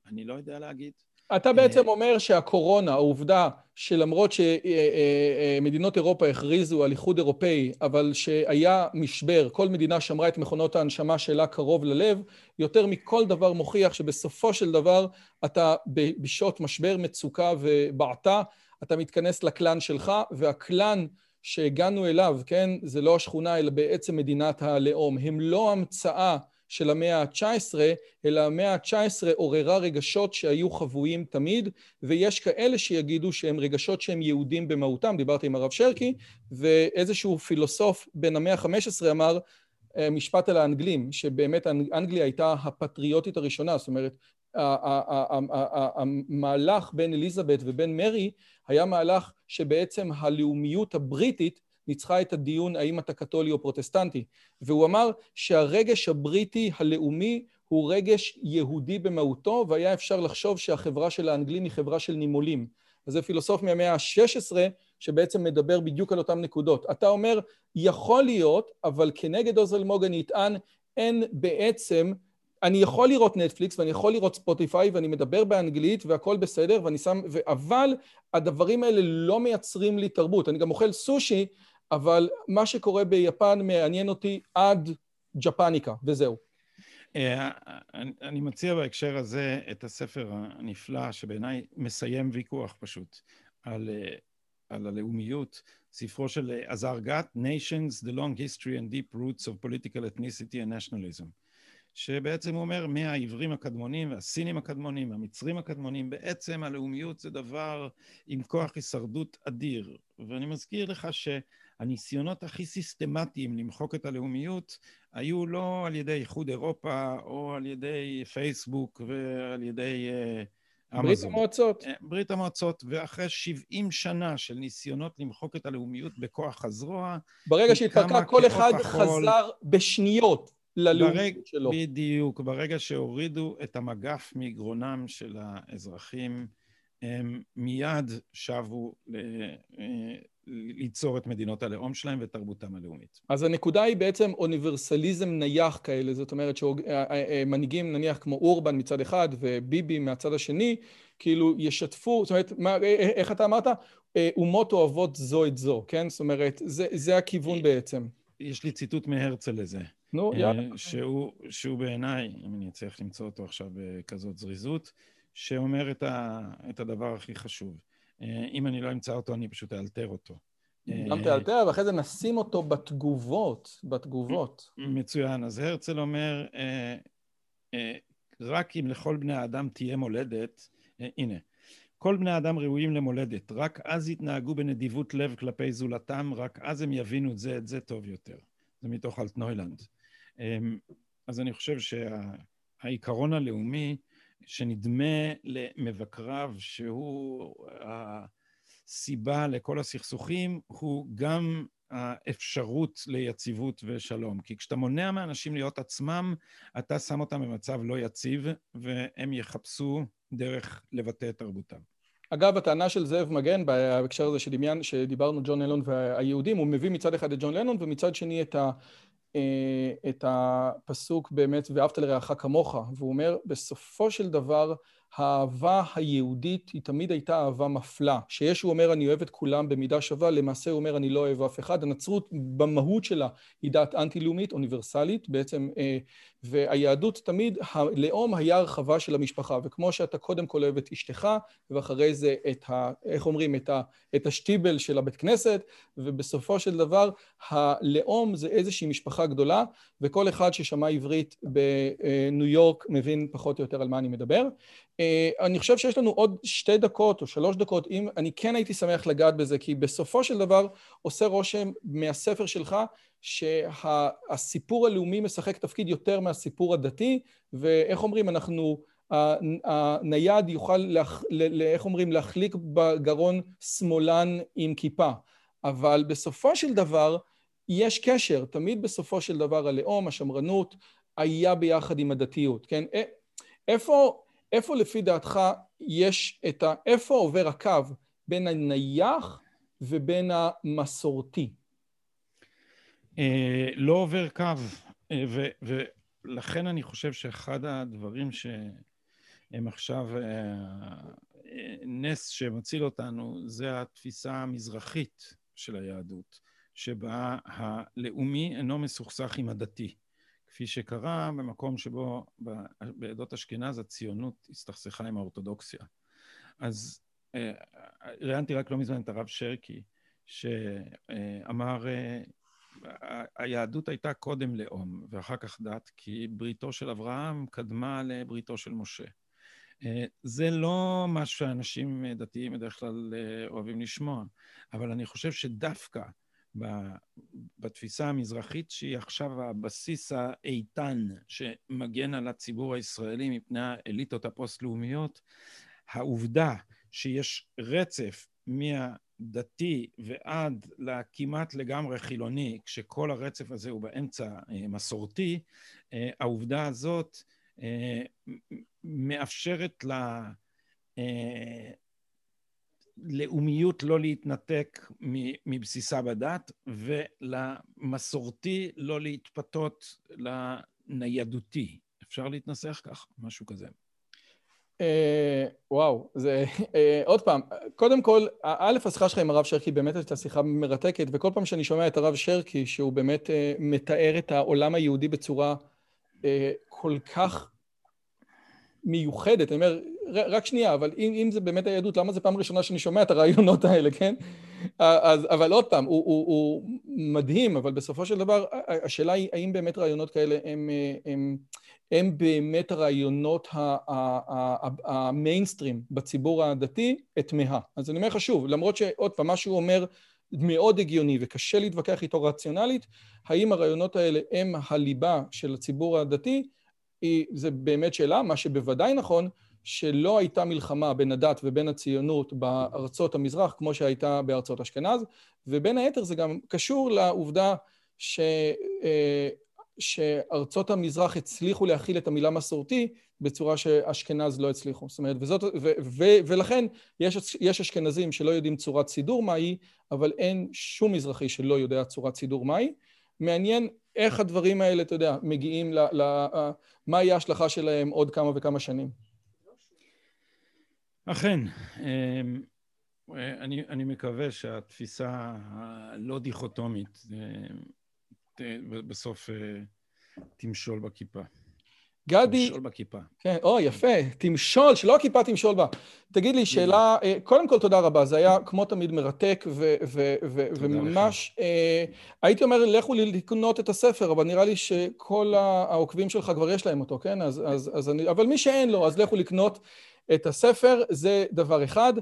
אני לא יודע להגיד. אתה בעצם אומר שהקורונה, העובדה שלמרות שמדינות אירופה הכריזו על איחוד אירופאי, אבל שהיה משבר, כל מדינה שמרה את מכונות ההנשמה שלה קרוב ללב, יותר מכל דבר מוכיח שבסופו של דבר אתה בשעות משבר, מצוקה ובעתה, אתה מתכנס לקלאן שלך, והקלאן שהגענו אליו, כן, זה לא השכונה, אלא בעצם מדינת הלאום. הם לא המצאה של המאה ה-19, אלא המאה ה-19 עוררה רגשות שהיו חבויים תמיד, ויש כאלה שיגידו שהם רגשות שהם יהודים במהותם, דיברתי עם הרב שרקי, ואיזשהו פילוסוף בין המאה ה-15 אמר, אה, משפט על האנגלים, שבאמת אנגליה הייתה הפטריוטית הראשונה, זאת אומרת, המהלך בין אליזבת ובין מרי היה מהלך שבעצם הלאומיות הבריטית ניצחה את הדיון האם אתה קתולי או פרוטסטנטי. והוא אמר שהרגש הבריטי הלאומי הוא רגש יהודי במהותו, והיה אפשר לחשוב שהחברה של האנגלים היא חברה של נימולים. אז זה פילוסוף מהמאה ה-16 שבעצם מדבר בדיוק על אותן נקודות. אתה אומר, יכול להיות, אבל כנגד עוז אלמוג אני אטען, אין בעצם אני יכול לראות נטפליקס ואני יכול לראות ספוטיפיי ואני מדבר באנגלית והכל בסדר ואני שם, ו... אבל הדברים האלה לא מייצרים לי תרבות. אני גם אוכל סושי, אבל מה שקורה ביפן מעניין אותי עד ג'פניקה, וזהו. אה, אני מציע בהקשר הזה את הספר הנפלא שבעיניי מסיים ויכוח פשוט על, אה, על הלאומיות, ספרו של עזר גת, Nations, The Long History and Deep Roots of Political Ethnicity and Nationalism. שבעצם אומר מהעברים הקדמונים והסינים הקדמונים והמצרים הקדמונים, בעצם הלאומיות זה דבר עם כוח הישרדות אדיר. ואני מזכיר לך שהניסיונות הכי סיסטמטיים למחוק את הלאומיות היו לא על ידי איחוד אירופה או על ידי פייסבוק ועל ידי uh, ברית המועצות. אה, ברית המועצות, ואחרי 70 שנה של ניסיונות למחוק את הלאומיות בכוח הזרוע, ברגע שהתפרקה כל אחד חזר בשניות ללאומיות שלו. בדיוק, ברגע שהורידו את המגף מגרונם של האזרחים, הם מיד שבו ל... אה, ליצור את מדינות הלאום שלהם ותרבותם הלאומית. אז הנקודה היא בעצם אוניברסליזם נייח כאלה, זאת אומרת שמנהיגים נניח כמו אורבן מצד אחד וביבי מהצד השני, כאילו ישתפו, זאת אומרת, מה, איך אתה אמרת? אומות אוהבות זו את זו, כן? זאת אומרת, זה, זה הכיוון בעצם. יש לי ציטוט מהרצל לזה. נו, אה, יאללה. שהוא, שהוא בעיניי, אם אני אצליח למצוא אותו עכשיו בכזאת זריזות, שאומר את, ה, את הדבר הכי חשוב. אה, אם אני לא אמצא אותו, אני פשוט אאלתר אותו. גם תאלתר, ואחרי זה נשים אותו בתגובות, בתגובות. מצוין. אז הרצל אומר, אה, רק אם לכל בני האדם תהיה מולדת, הנה, כל בני האדם ראויים למולדת, רק אז יתנהגו בנדיבות לב כלפי זולתם, רק אז הם יבינו את זה, את זה טוב יותר. זה מתוך אלטנוילנד. אמ, אז אני חושב שהעיקרון הלאומי, שנדמה למבקריו שהוא הסיבה לכל הסכסוכים, הוא גם האפשרות ליציבות ושלום. כי כשאתה מונע מאנשים להיות עצמם, אתה שם אותם במצב לא יציב, והם יחפשו דרך לבטא את תרבותם. אגב, הטענה של זאב מגן בהקשר הזה שדמיין, שדיברנו ג'ון לנון והיהודים, הוא מביא מצד אחד את ג'ון לנון ומצד שני את, ה, את הפסוק באמת, ואהבת לרעך כמוך, והוא אומר, בסופו של דבר, האהבה היהודית היא תמיד הייתה אהבה מפלה. כשישו אומר אני אוהב את כולם במידה שווה, למעשה הוא אומר אני לא אוהב אף אחד. הנצרות במהות שלה היא דת אנטי-לאומית, אוניברסלית, בעצם, אה, והיהדות תמיד, הלאום היה הרחבה של המשפחה, וכמו שאתה קודם כל אוהב את אשתך, ואחרי זה את ה... איך אומרים? את, ה, את השטיבל של הבית כנסת, ובסופו של דבר הלאום זה איזושהי משפחה גדולה, וכל אחד ששמע עברית בניו יורק מבין פחות או יותר על מה אני מדבר. אה, אני חושב שיש לנו עוד שתי דקות או שלוש דקות, אם אני כן הייתי שמח לגעת בזה, כי בסופו של דבר עושה רושם מהספר שלך שהסיפור הלאומי משחק תפקיד יותר מהסיפור הדתי, ואיך אומרים, אנחנו, הנייד יוכל, איך אומרים, להחליק בגרון שמאלן עם כיפה, אבל בסופו של דבר יש קשר, תמיד בסופו של דבר הלאום, השמרנות, היה ביחד עם הדתיות, כן? איפה... איפה לפי דעתך יש את ה... איפה עובר הקו בין הנייח ובין המסורתי? אה, לא עובר קו, אה, ולכן אני חושב שאחד הדברים שהם עכשיו אה, נס שמציל אותנו, זה התפיסה המזרחית של היהדות, שבה הלאומי אינו מסוכסך עם הדתי. כפי שקרה במקום שבו בעדות אשכנז הציונות הסתכסכה עם האורתודוקסיה. אז אה, ראיינתי רק לא מזמן את הרב שרקי, שאמר, אה, היהדות הייתה קודם לאום ואחר כך דת, כי בריתו של אברהם קדמה לבריתו של משה. אה, זה לא מה שאנשים דתיים בדרך כלל אוהבים לשמוע, אבל אני חושב שדווקא בתפיסה המזרחית, שהיא עכשיו הבסיס האיתן שמגן על הציבור הישראלי מפני האליטות הפוסט-לאומיות, העובדה שיש רצף מהדתי ועד לכמעט לגמרי חילוני, כשכל הרצף הזה הוא באמצע אה, מסורתי, אה, העובדה הזאת אה, מאפשרת לה לאומיות לא להתנתק מבסיסה בדת, ולמסורתי לא להתפתות לניידותי. אפשר להתנסח כך? משהו כזה. אה, וואו, זה... אה, עוד פעם, קודם כל, א', השיחה שלך עם הרב שרקי באמת הייתה שיחה מרתקת, וכל פעם שאני שומע את הרב שרקי, שהוא באמת אה, מתאר את העולם היהודי בצורה כל כך מיוחדת, אני אומר, רק שנייה, אבל אם, אם זה באמת היהדות, למה זו פעם ראשונה שאני שומע את הרעיונות האלה, כן? אז, אבל עוד פעם, הוא, הוא, הוא מדהים, אבל בסופו של דבר, השאלה היא, האם באמת רעיונות כאלה הם, הם, הם באמת הרעיונות המיינסטרים בציבור הדתי, תמהה. אז אני אומר לך שוב, למרות שעוד פעם, מה שהוא אומר מאוד הגיוני וקשה להתווכח איתו רציונלית, האם הרעיונות האלה הם הליבה של הציבור הדתי, זה באמת שאלה, מה שבוודאי נכון, שלא הייתה מלחמה בין הדת ובין הציונות בארצות המזרח כמו שהייתה בארצות אשכנז, ובין היתר זה גם קשור לעובדה ש, אה, שארצות המזרח הצליחו להכיל את המילה מסורתי בצורה שאשכנז לא הצליחו. זאת אומרת, וזאת, ו, ו, ולכן יש, יש אשכנזים שלא יודעים צורת סידור מהי, אבל אין שום מזרחי שלא יודע צורת סידור מהי. מעניין איך הדברים האלה, אתה יודע, מגיעים ל... ל מה יהיה ההשלכה שלהם עוד כמה וכמה שנים. אכן. אמ, אני, אני מקווה שהתפיסה הלא דיכוטומית אה, בסוף אה, תמשול בכיפה. גדי... תמשול בכיפה. כן, או, יפה, תמשול, שלא הכיפה תמשול בה. תגיד לי, שאלה, אה, קודם כל תודה רבה, זה היה כמו תמיד מרתק, ו- ו- ו- וממש, אה, הייתי אומר, לכו לקנות את הספר, אבל נראה לי שכל העוקבים שלך כבר יש להם אותו, כן? אז, אז, אז אני, אבל מי שאין לו, אז לכו לקנות את הספר, זה דבר אחד.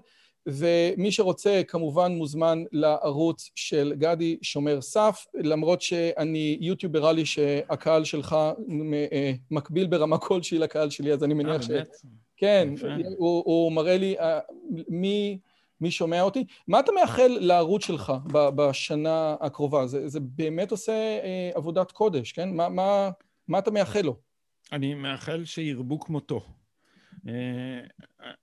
ומי שרוצה כמובן מוזמן לערוץ של גדי שומר סף, למרות שאני יוטיוברלי שהקהל שלך אה, מקביל ברמה כלשהי לקהל שלי, אז אני מניח ש... באמת? כן, הוא, הוא מראה לי uh, מי, מי שומע אותי. מה אתה מאחל לערוץ שלך בשנה הקרובה? זה, זה באמת עושה עבודת קודש, כן? מה, מה, מה אתה מאחל לו? אני מאחל שירבו כמותו.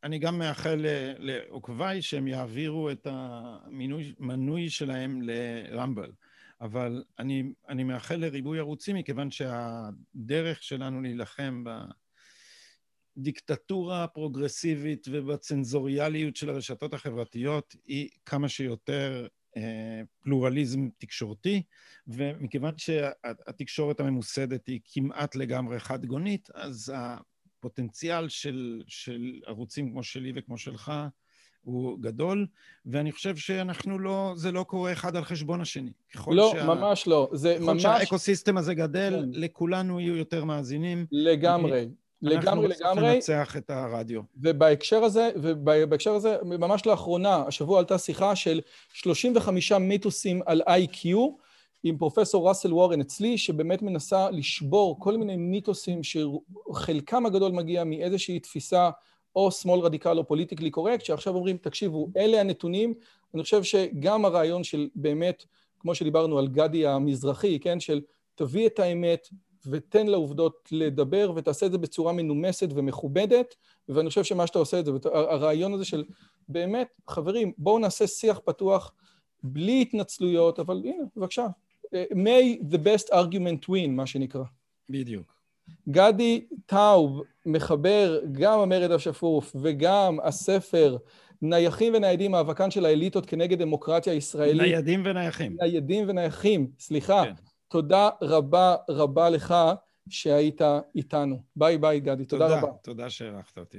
אני גם מאחל לעוקביי שהם יעבירו את המנוי שלהם לרמבל. אבל אני, אני מאחל לריבוי ערוצים מכיוון שהדרך שלנו להילחם בדיקטטורה הפרוגרסיבית ובצנזוריאליות של הרשתות החברתיות היא כמה שיותר אה, פלורליזם תקשורתי, ומכיוון שהתקשורת הממוסדת היא כמעט לגמרי חד גונית, אז הפוטנציאל של, של ערוצים כמו שלי וכמו שלך הוא גדול, ואני חושב שאנחנו לא, זה לא קורה אחד על חשבון השני. לא, שה... ממש לא. זה ככל ממש... שהאקוסיסטם הזה גדל, כן. לכולנו יהיו יותר מאזינים. לגמרי. לגמרי, לגמרי. אנחנו ננצח את הרדיו. ובהקשר הזה, ובהקשר הזה, ממש לאחרונה, השבוע עלתה שיחה של 35 מיתוסים על איי-קיו, עם פרופסור ראסל וורן אצלי, שבאמת מנסה לשבור כל מיני מיתוסים שחלקם הגדול מגיע מאיזושהי תפיסה או שמאל רדיקל או פוליטיקלי קורקט, שעכשיו אומרים, תקשיבו, אלה הנתונים. אני חושב שגם הרעיון של באמת, כמו שדיברנו על גדי המזרחי, כן, של תביא את האמת ותן לעובדות לדבר ותעשה את זה בצורה מנומסת ומכובדת, ואני חושב שמה שאתה עושה את זה, הרעיון הזה של באמת, חברים, בואו נעשה שיח פתוח בלי התנצלויות, אבל הנה, בבקשה. May the best argument win, מה שנקרא. בדיוק. גדי טאוב מחבר גם המרד השפוף וגם הספר נייחים וניידים, מאבקן של האליטות כנגד דמוקרטיה ישראלית. ניידים ונייחים. ניידים ונייחים, סליחה. כן. תודה רבה רבה לך שהיית איתנו. ביי ביי גדי, תודה, תודה רבה. תודה שהערכת אותי.